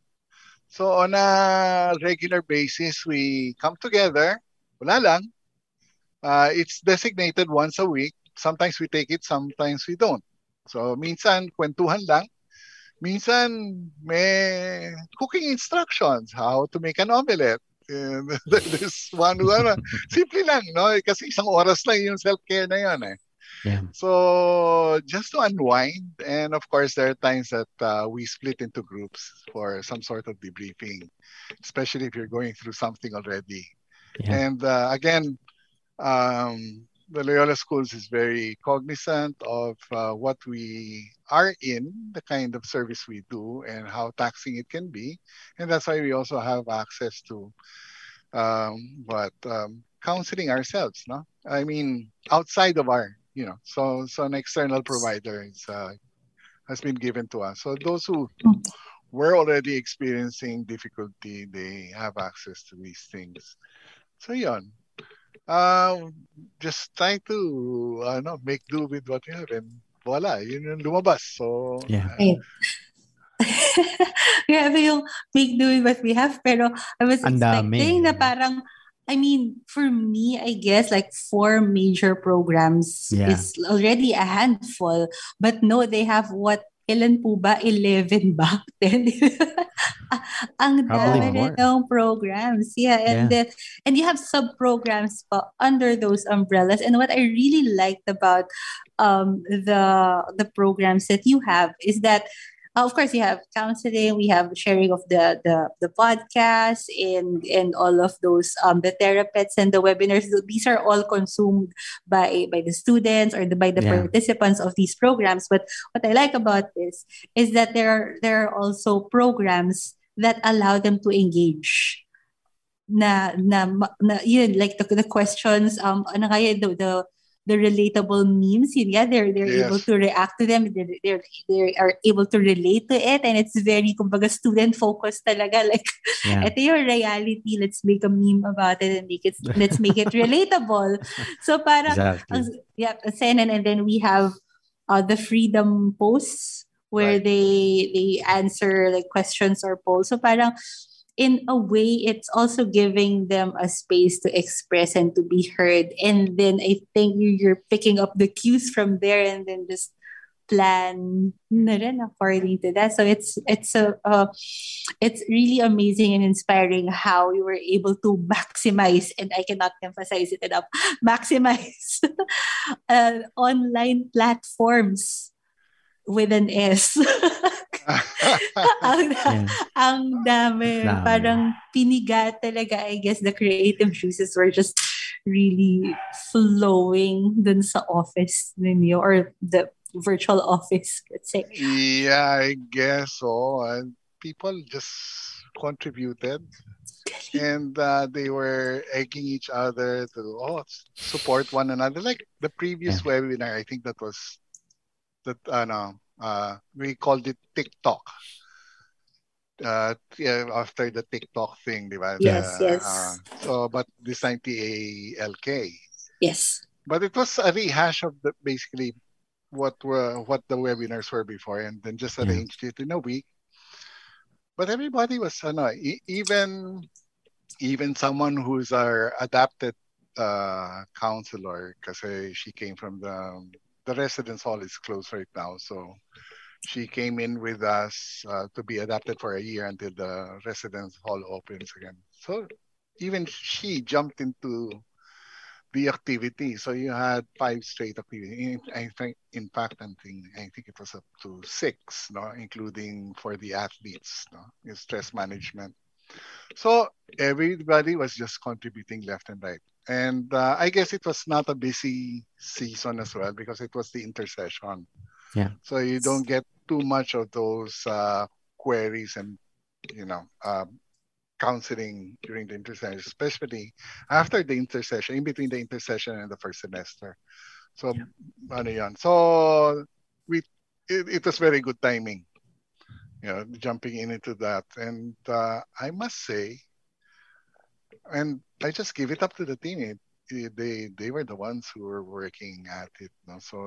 so on a regular basis we come together. Wala lang. Uh, it's designated once a week. Sometimes we take it sometimes we don't. So minsan kwentuhan lang. Minsan may cooking instructions how to make an omelette. And [LAUGHS] there's one ano, simple lang no? Kasi isang oras lang yung self-care na yun eh Yeah. So just to unwind, and of course, there are times that uh, we split into groups for some sort of debriefing, especially if you're going through something already. Yeah. And uh, again, um, the Loyola Schools is very cognizant of uh, what we are in, the kind of service we do, and how taxing it can be. And that's why we also have access to um, what um, counseling ourselves. No, I mean outside of our, you know, so so an external provider is, uh, has been given to us. So those who were already experiencing difficulty, they have access to these things. So yon. Um, just try to ano, make do with what you have and voila, yun yung lumabas. So, Yeah. uh, Right. Grabe yung make do with what we have. Pero I was Ang expecting dami. na parang, I mean, for me, I guess like four major programs Yeah. is already a handful. But no, they have what, ilan po ba? 11 [LAUGHS] back then. [LAUGHS] Ang dami ng programs. Yeah, and Yeah. then and you have sub-programs pa under those umbrellas. And what I really liked about um, the the programs that you have is that uh, of course you have counseling we have sharing of the the, the podcast and and all of those um the therapists and the webinars. These are all consumed by by the students or the, by the Yeah. participants of these programs. But what i like about this is that there are there are also programs that allow them to engage. Na na, na yun like the, the questions um ano yun, the, the the relatable memes yun yeah they're they're Yes. able to react to them they're, they're they are able to relate to it and it's very kumbaga student focused talaga [LAUGHS] like Yeah. ito yung reality let's make a meme about it and make it [LAUGHS] let's make it relatable so parang Exactly. ang, yeah, CNN, and then we have uh, the freedom posts where Right. they they answer like questions or polls. So parang in a way, it's also giving them a space to express and to be heard. And then I think you- you're picking up the cues from there and then just plan na rin according to that. So it's it's a uh, it's really amazing and inspiring how you were able to maximize and I cannot emphasize it enough [LAUGHS] maximize [LAUGHS] uh, online platforms with an S. [LAUGHS] [LAUGHS] ang, Yeah. ang dami. Dami. Parang piniga talaga, I guess, the creative juices were just really flowing dun sa office ninyo or the virtual office, let's say. yeah, I guess so. And people just contributed and uh, they were egging each other to oh support one another like the previous webinar i think that was that uh, no, uh, we called it tiktok uh, yeah, after the tiktok thing di ba? Yes, The, yes. uh, so but this time TALK Yes. but it was a rehash of the basically what were what the webinars were before and then just Yeah. arranged it in a week but everybody was ano, e- even even someone who's our adapted uh, counselor because she came from the the residence hall is closed right now so she came in with us uh, to be adapted for a year until the residence hall opens again so even she jumped into the activity. So you had five straight activities. In, I think, in fact, I think I think it was up to six, no, including for the athletes, no, in stress management. So everybody was just contributing left and right. And uh, I guess it was not a busy season as well because it was the intercession. Yeah. So you don't get too much of those uh, queries and you know uh, counseling during the intercession, especially after the intercession, in between the intercession and the first semester. So, ano yan. So, we it, it was very good timing, you know, jumping in into that. And uh, I must say, and I just give it up to the team. It, it- they they were the ones who were working at it. No? So,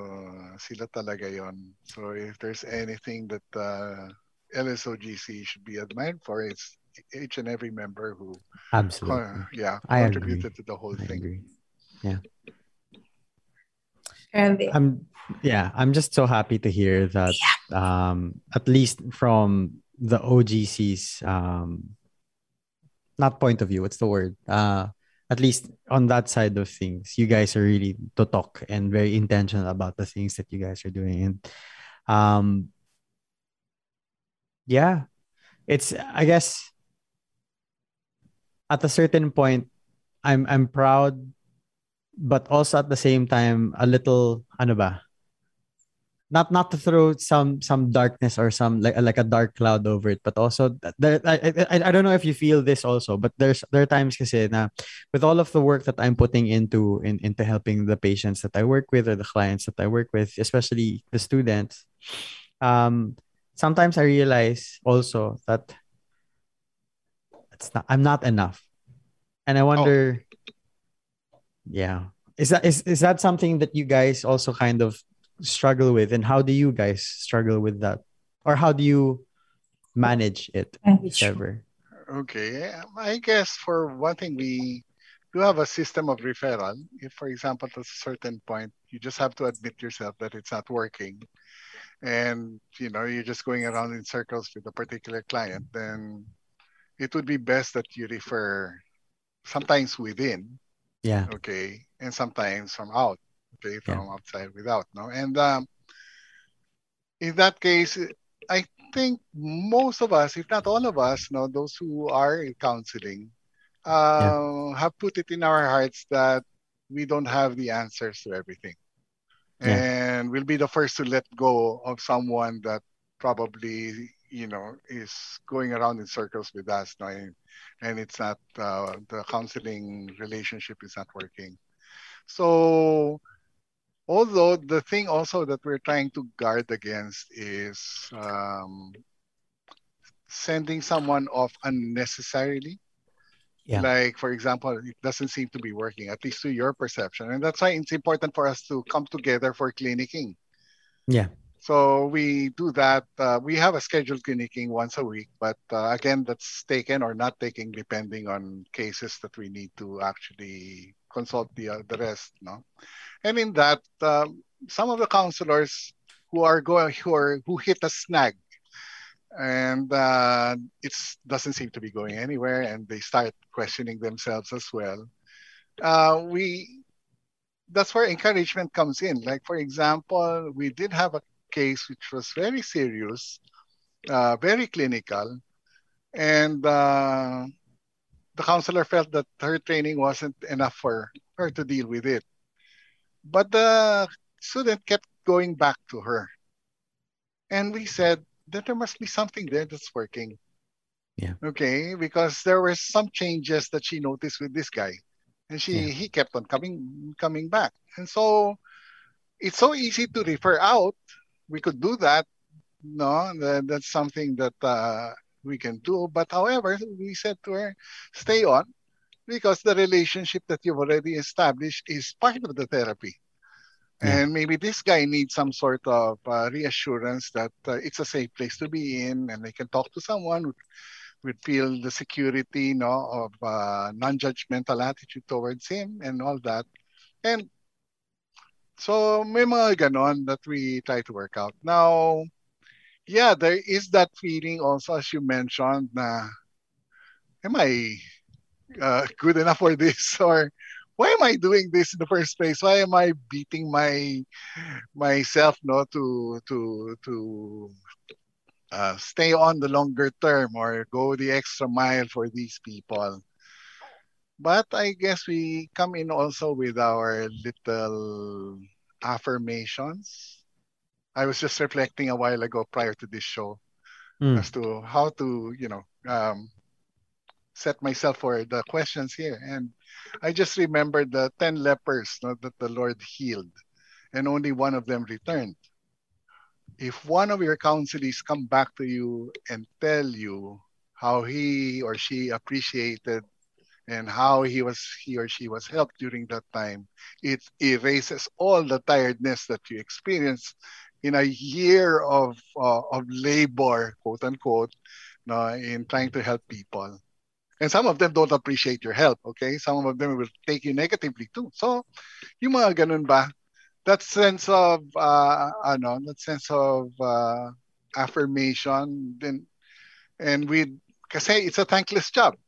sila talaga yon. So, if there's anything that uh, LSOGC should be admired for, it's each and every member who Absolutely. uh, yeah I contributed to the whole I thing. agree. Grabe. I'm yeah, I'm just so happy to hear that um at least from the OGC's um not point of view, what's the word? Uh at least on that side of things, you guys are really to talk and very intentional about the things that you guys are doing. And um yeah, it's I guess at a certain point I'm I'm proud but also at the same time a little ano ba not not to throw some some darkness or some like like a dark cloud over it but also there I, I I don't know if you feel this also but there's there are times kasi na with all of the work that I'm putting into in, into helping the patients that I work with or the clients that I work with especially the students um sometimes I realize also that it's not I'm not enough and I wonder oh. Yeah. Is that is, is that something that you guys also kind of struggle with? And how do you guys struggle with that? Or how do you manage it ever okay. I guess for one thing we do have a system of referral. If for example at a certain point you just have to admit yourself that it's not working and you know you're just going around in circles with a particular client then it would be best that you refer sometimes within yeah okay and sometimes from out okay, from yeah. outside without. No, and um, in that case, I think most of us, if not all of us, know those who are in counseling, uh, yeah. have put it in our hearts that we don't have the answers to everything, yeah. and we'll be the first to let go of someone that probably you know is going around in circles with us, no, and, and it's not uh, the counseling relationship is not working. So although the thing also that we're trying to guard against is um, sending someone off unnecessarily yeah. like for example it doesn't seem to be working at least to your perception and that's why it's important for us to come together for clinicking yeah so we do that uh, we have a scheduled clinicking once a week but uh, again that's taken or not taken depending on cases that we need to actually consult the uh, the rest no and in that, um, some of the counselors who are going who are who hit a snag, and uh, it doesn't seem to be going anywhere, and they start questioning themselves as well. Uh, we that's where encouragement comes in. Like for example, we did have a case which was very serious, uh, very clinical, and uh, the counselor felt that her training wasn't enough for her to deal with it. But the student kept going back to her. And we said that there must be something there that's working. Yeah. Okay, because there were some changes that she noticed with this guy. And she yeah. he kept on coming coming back. And so it's so easy to refer out. We could do that. No, that, that's something that uh, we can do. But however, we said to her, stay on because the relationship that you've already established is part of the therapy. Yeah. And maybe this guy needs some sort of uh, reassurance that uh, it's a safe place to be in and they can talk to someone who would feel the security you know, of uh, non-judgmental attitude towards him and all that. And so may mga ganon that we try to work out. Now, yeah, there is that feeling also as you mentioned na am I uh, good enough for this [LAUGHS] or why am I doing this in the first place? Why am I beating my myself no to to to uh, stay on the longer term or go the extra mile for these people? But I guess we come in also with our little affirmations. I was just reflecting a while ago prior to this show mm. as to how to, you know, um, set myself for the questions here. And I just remembered the 10 lepers no, that the Lord healed, and only one of them returned. If one of your counselees come back to you and tell you how he or she appreciated and how he was he or she was helped during that time, it erases all the tiredness that you experience in a year of uh, of labor, quote unquote, no, in trying to help people. And some of them don't appreciate your help, okay? Some of them will take you negatively too. So, yung mga ganun ba, that sense of, uh, ano, that sense of uh, affirmation, then, and we, kasi it's a thankless job.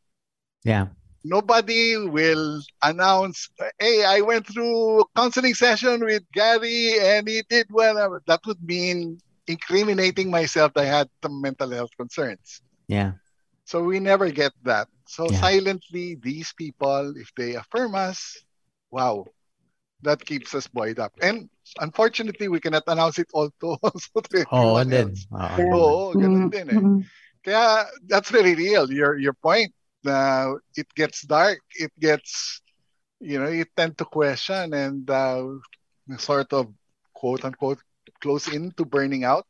Yeah. Nobody will announce, hey, I went through counseling session with Gary and he did well. That would mean incriminating myself that I had some mental health concerns. Yeah. So we never get that. So Yeah. silently, these people, if they affirm us, wow, that keeps us buoyed up. And unfortunately, we cannot announce it all to [LAUGHS] also to Oo everyone din. else. Oo. Yeah. Oo, ganun Mm, din eh. mm. Kaya that's very real. Your your point. Uh, it gets dark. It gets, you know, you tend to question and uh, sort of quote unquote close in to burning out.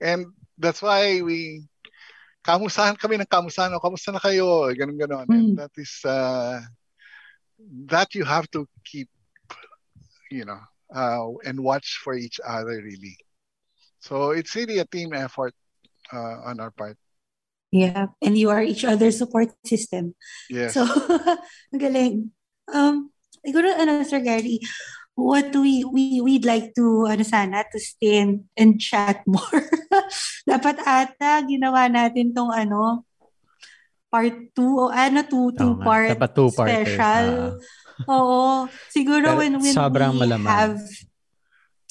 And that's why we kamustahan kami ng kamustahan. O, kamusta na kayo? Ganun ganon. And Mm. that is uh, that you have to keep, you know, uh, and watch for each other really. So it's really a team effort uh, on our part. Yeah, and you are each other's support system. Yes. So, [LAUGHS] ang galing. Um, siguro, ano, Sir Gary, what do we, we, we'd like to, ano sana, to stay and, and chat more. [LAUGHS] Dapat ata, ginawa natin tong, ano, part 2, o ano, two, two nga. part Dapat two-parter. special. Oo. Siguro when, when sobrang we malaman. have,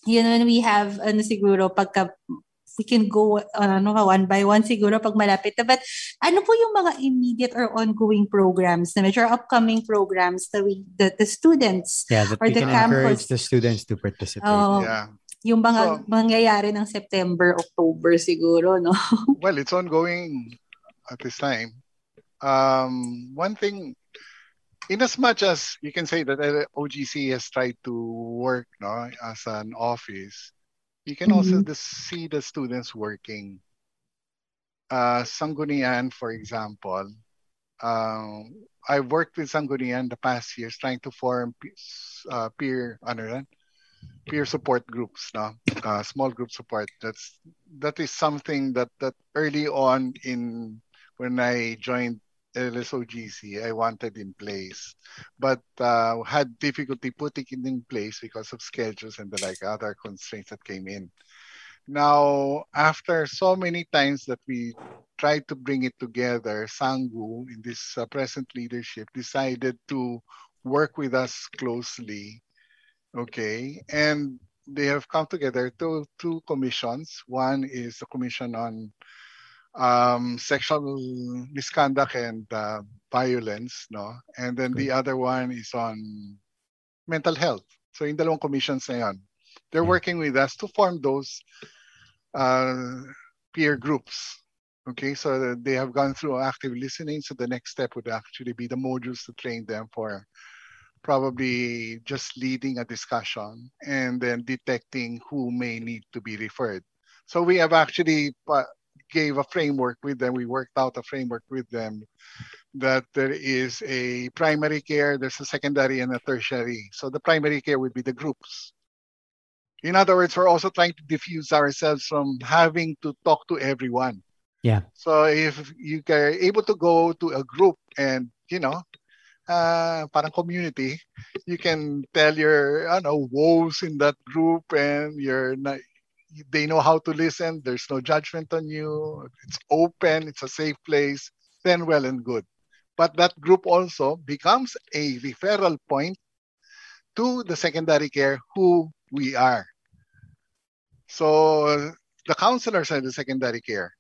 you know, when we have, ano siguro, pagka, we can go ano, one by one siguro pag malapit na. But ano po yung mga immediate or ongoing programs na medyo upcoming programs that we, that the students, Yeah, that Or we the can campus. encourage the students to participate. oh, yeah. yung mga So- mangyayari ng September, October siguro, no? [LAUGHS] Well, it's ongoing at this time. Um, one thing, in as much as you can say that uh, OGC has tried to work no, as an office, you can also Mhm. see the students working. Uh, Sanggunian, for example, um, I worked with Sanggunian the past years trying to form uh, peer, ano peer support groups, no? uh, small group support. That's that is something that that early on in when I joined LSOGC, I wanted in place, but uh, had difficulty putting it in place because of schedules and the like other constraints that came in. Now, after so many times that we tried to bring it together, Sangu in this uh, present leadership decided to work with us closely. Okay, and they have come together to two commissions. One is the commission on um, sexual misconduct and uh, violence, no, and then the other one is on mental health. So in dalawang commissions na yan, they're Yeah. working with us to form those uh, peer groups. Okay, so they have gone through active listening. So the next step would actually be the modules to train them for probably just leading a discussion and then detecting who may need to be referred. So we have actually gave a framework with them. We worked out a framework with them that there is a primary care, there's a secondary and a tertiary. So the primary care would be the groups. In other words, we're also trying to diffuse ourselves from having to talk to everyone. Yeah. So if you are able to go to a group and, you know, uh, parang community, you can tell your, I don't know, woes in that group and you're not, they know how to listen. There's no judgment on you. It's open. It's a safe place. Then well and good. But that group also becomes a referral point to the secondary care who we are. So the counselors are the secondary care.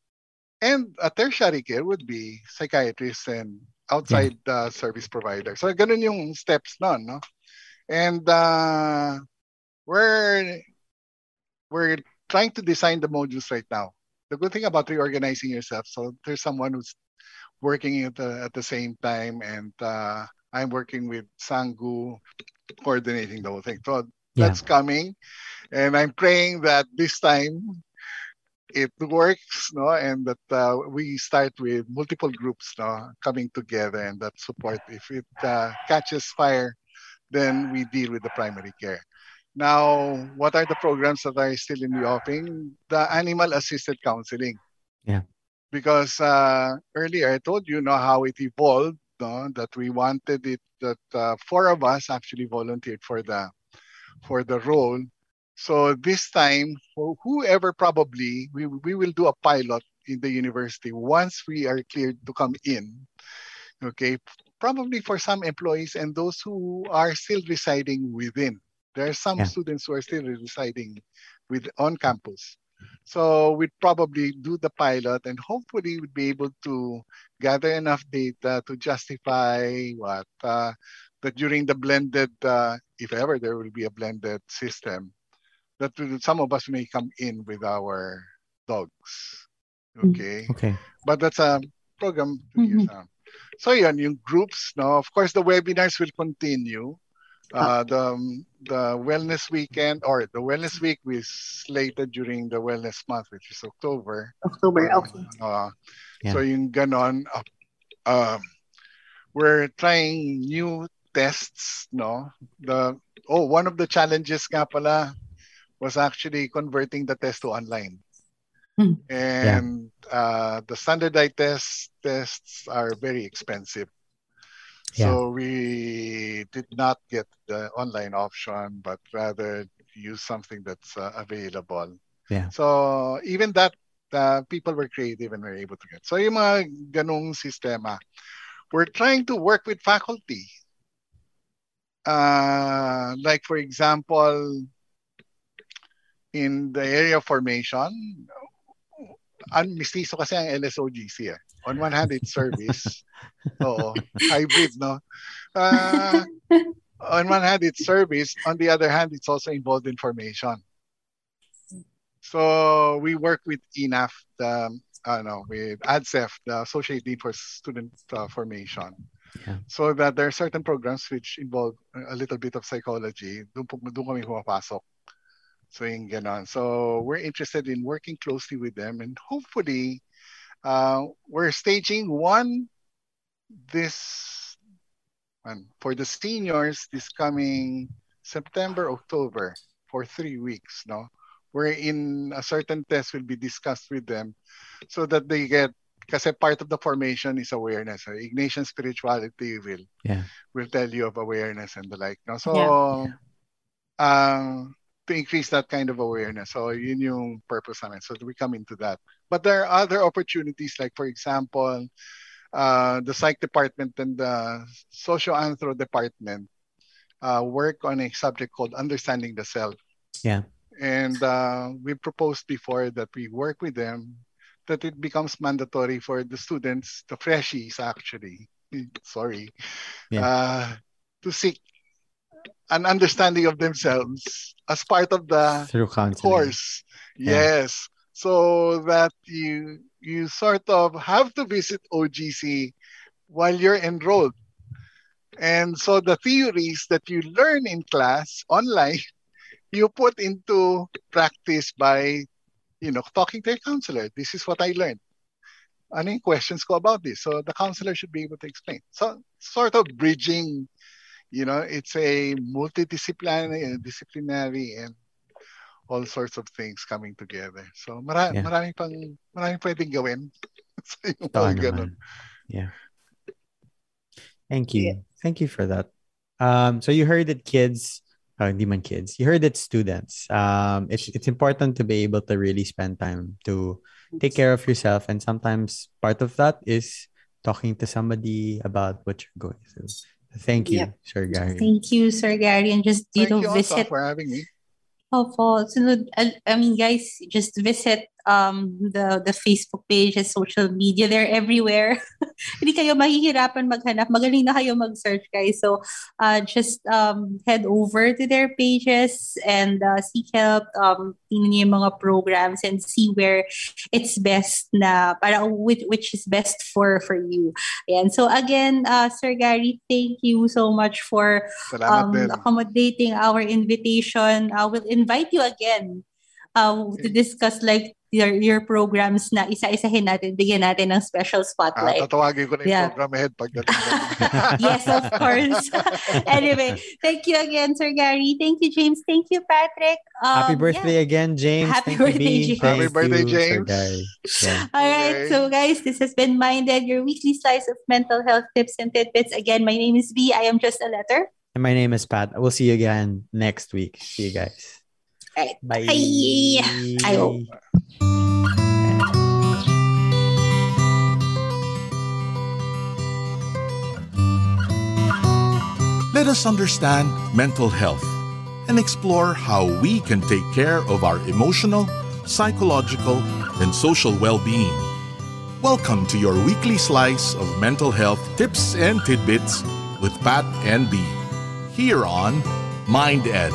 And a tertiary care would be psychiatrists and outside uh, service providers. So ganun yung steps nun, no? And uh, we're we're trying to design the modules right now. The good thing about reorganizing yourself, so there's someone who's working at the, at the same time, and uh, I'm working with Sangu, coordinating the whole thing. So Yeah. that's coming, and I'm praying that this time it works, no, and that uh, we start with multiple groups, no, coming together, and that support. If it uh, catches fire, then we deal with the primary care. Now, what are the programs that are still in the offing? The animal assisted counseling. Yeah. Because uh, earlier I told you know how it evolved, no, that we wanted it that uh, four of us actually volunteered for the for the role. So this time, for whoever probably we we will do a pilot in the university once we are cleared to come in. Okay, probably for some employees and those who are still residing within. There are some Yeah. students who are still residing with on campus. So we'd probably do the pilot and hopefully we'd be able to gather enough data to justify what uh, that during the blended, uh, if ever there will be a blended system, that some of us may come in with our dogs. Mm. Okay. Okay. But that's a program two years Mhm. out. So yun, yung groups, no, of course the webinars will continue. Uh, the the wellness weekend or the wellness week we slated during the wellness month, which is October. October, okay. Uh, Yeah. So yung ganon, uh, um, we're trying new tests, no? The oh, one of the challenges nga pala was actually converting the test to online. Hmm. And uh, the standardized tests tests are very expensive. So we did not get the online option, but rather use something that's uh, available. Yeah. So even that, uh, people were creative and were able to get. So yung mga ganong sistema, we're trying to work with faculty. Uh, like for example, in the area of formation, ang mistiso kasi ang LSOGC eh. On one hand, it's service. [LAUGHS] Oo. Hybrid, no? Uh, on one hand, it's service. On the other hand, it's also involved in formation. So we work with ENAF, the, I don't know, with ADSEF, the Associate Dean for Student uh, Formation. Yeah. So that there are certain programs which involve a little bit of psychology. Doon, po- doon kami pumapasok. So yung ganon. So we're interested in working closely with them and hopefully uh, we're staging one this one for the seniors this coming September, October for three weeks, no? Wherein a certain test will be discussed with them so that they get kasi part of the formation is awareness. Uh, Ignatian spirituality will Yeah. will tell you of awareness and the like. No? So Yeah. uh, to increase that kind of awareness. So yun yung purpose namin. So we come into that. But there are other opportunities like for example, uh, the psych department and the social anthro department uh, work on a subject called understanding the self. Yeah. And uh, we proposed before that we work with them that it becomes mandatory for the students, the freshies actually, [LAUGHS] sorry, Yeah. uh, to seek an understanding of themselves as part of the Through counseling. course. Yeah. Yes. So that you you sort of have to visit OGC while you're enrolled. And so the theories that you learn in class online, [LAUGHS] you put into practice by, you know, talking to your counselor. This is what I learned. Any questions go about this? So the counselor should be able to explain. So sort of bridging, you know, it's a multidisciplinary disciplinary and all sorts of things coming together. So mara- Yeah. maraming pang maraming pwedeng gawin. so yung Totoo mga ganun. Yeah. Thank you. Thank you for that. Um, so you heard that kids, uh, hindi man kids, you heard that students, um, it's, it's important to be able to really spend time to take care of yourself. And sometimes part of that is talking to somebody about what you're going through. Thank you, Yep. Sir Gary. Thank you, Sir Gary. And just, you Thank know, you also visit for having me. Opo. Sunod, I, I mean, guys, just visit um the the Facebook pages, social media. They're everywhere. [LAUGHS] Hindi kayo mahihirapan maghanap. Magaling na kayo mag-search, guys. So, uh, just um head over to their pages and uh, seek help. Um, tingnan yung mga programs and see where it's best na, para which, which is best for for you. Ayan. So, again, uh, Sir Gary, thank you so much for um, accommodating our invitation. I will invite you again uh, to discuss like your your programs na isa-isahin natin, bigyan natin ng special Ah, spotlight. tatawagin ko na yung Yeah. program ahead pagdating [LAUGHS] doon. yes, of course. [LAUGHS] anyway, thank you again, Sir Gary. Thank you, James. Thank you, Patrick. Um, Happy yeah. birthday again, James. Happy Thank birthday, B. James. Happy birthday, James. Yeah. [LAUGHS] All right, Okay. so guys, this has been MindEd, your weekly slice of mental health tips and tidbits. Again, my name is B. I am just a letter. And my name is Pat. We'll see you again next week. See you guys. Right. Bye. Bye. I hope. Let us understand mental health and explore how we can take care of our emotional, psychological, and social well being. Welcome to your weekly slice of mental health tips and tidbits with Pat and B. Here on MindEd.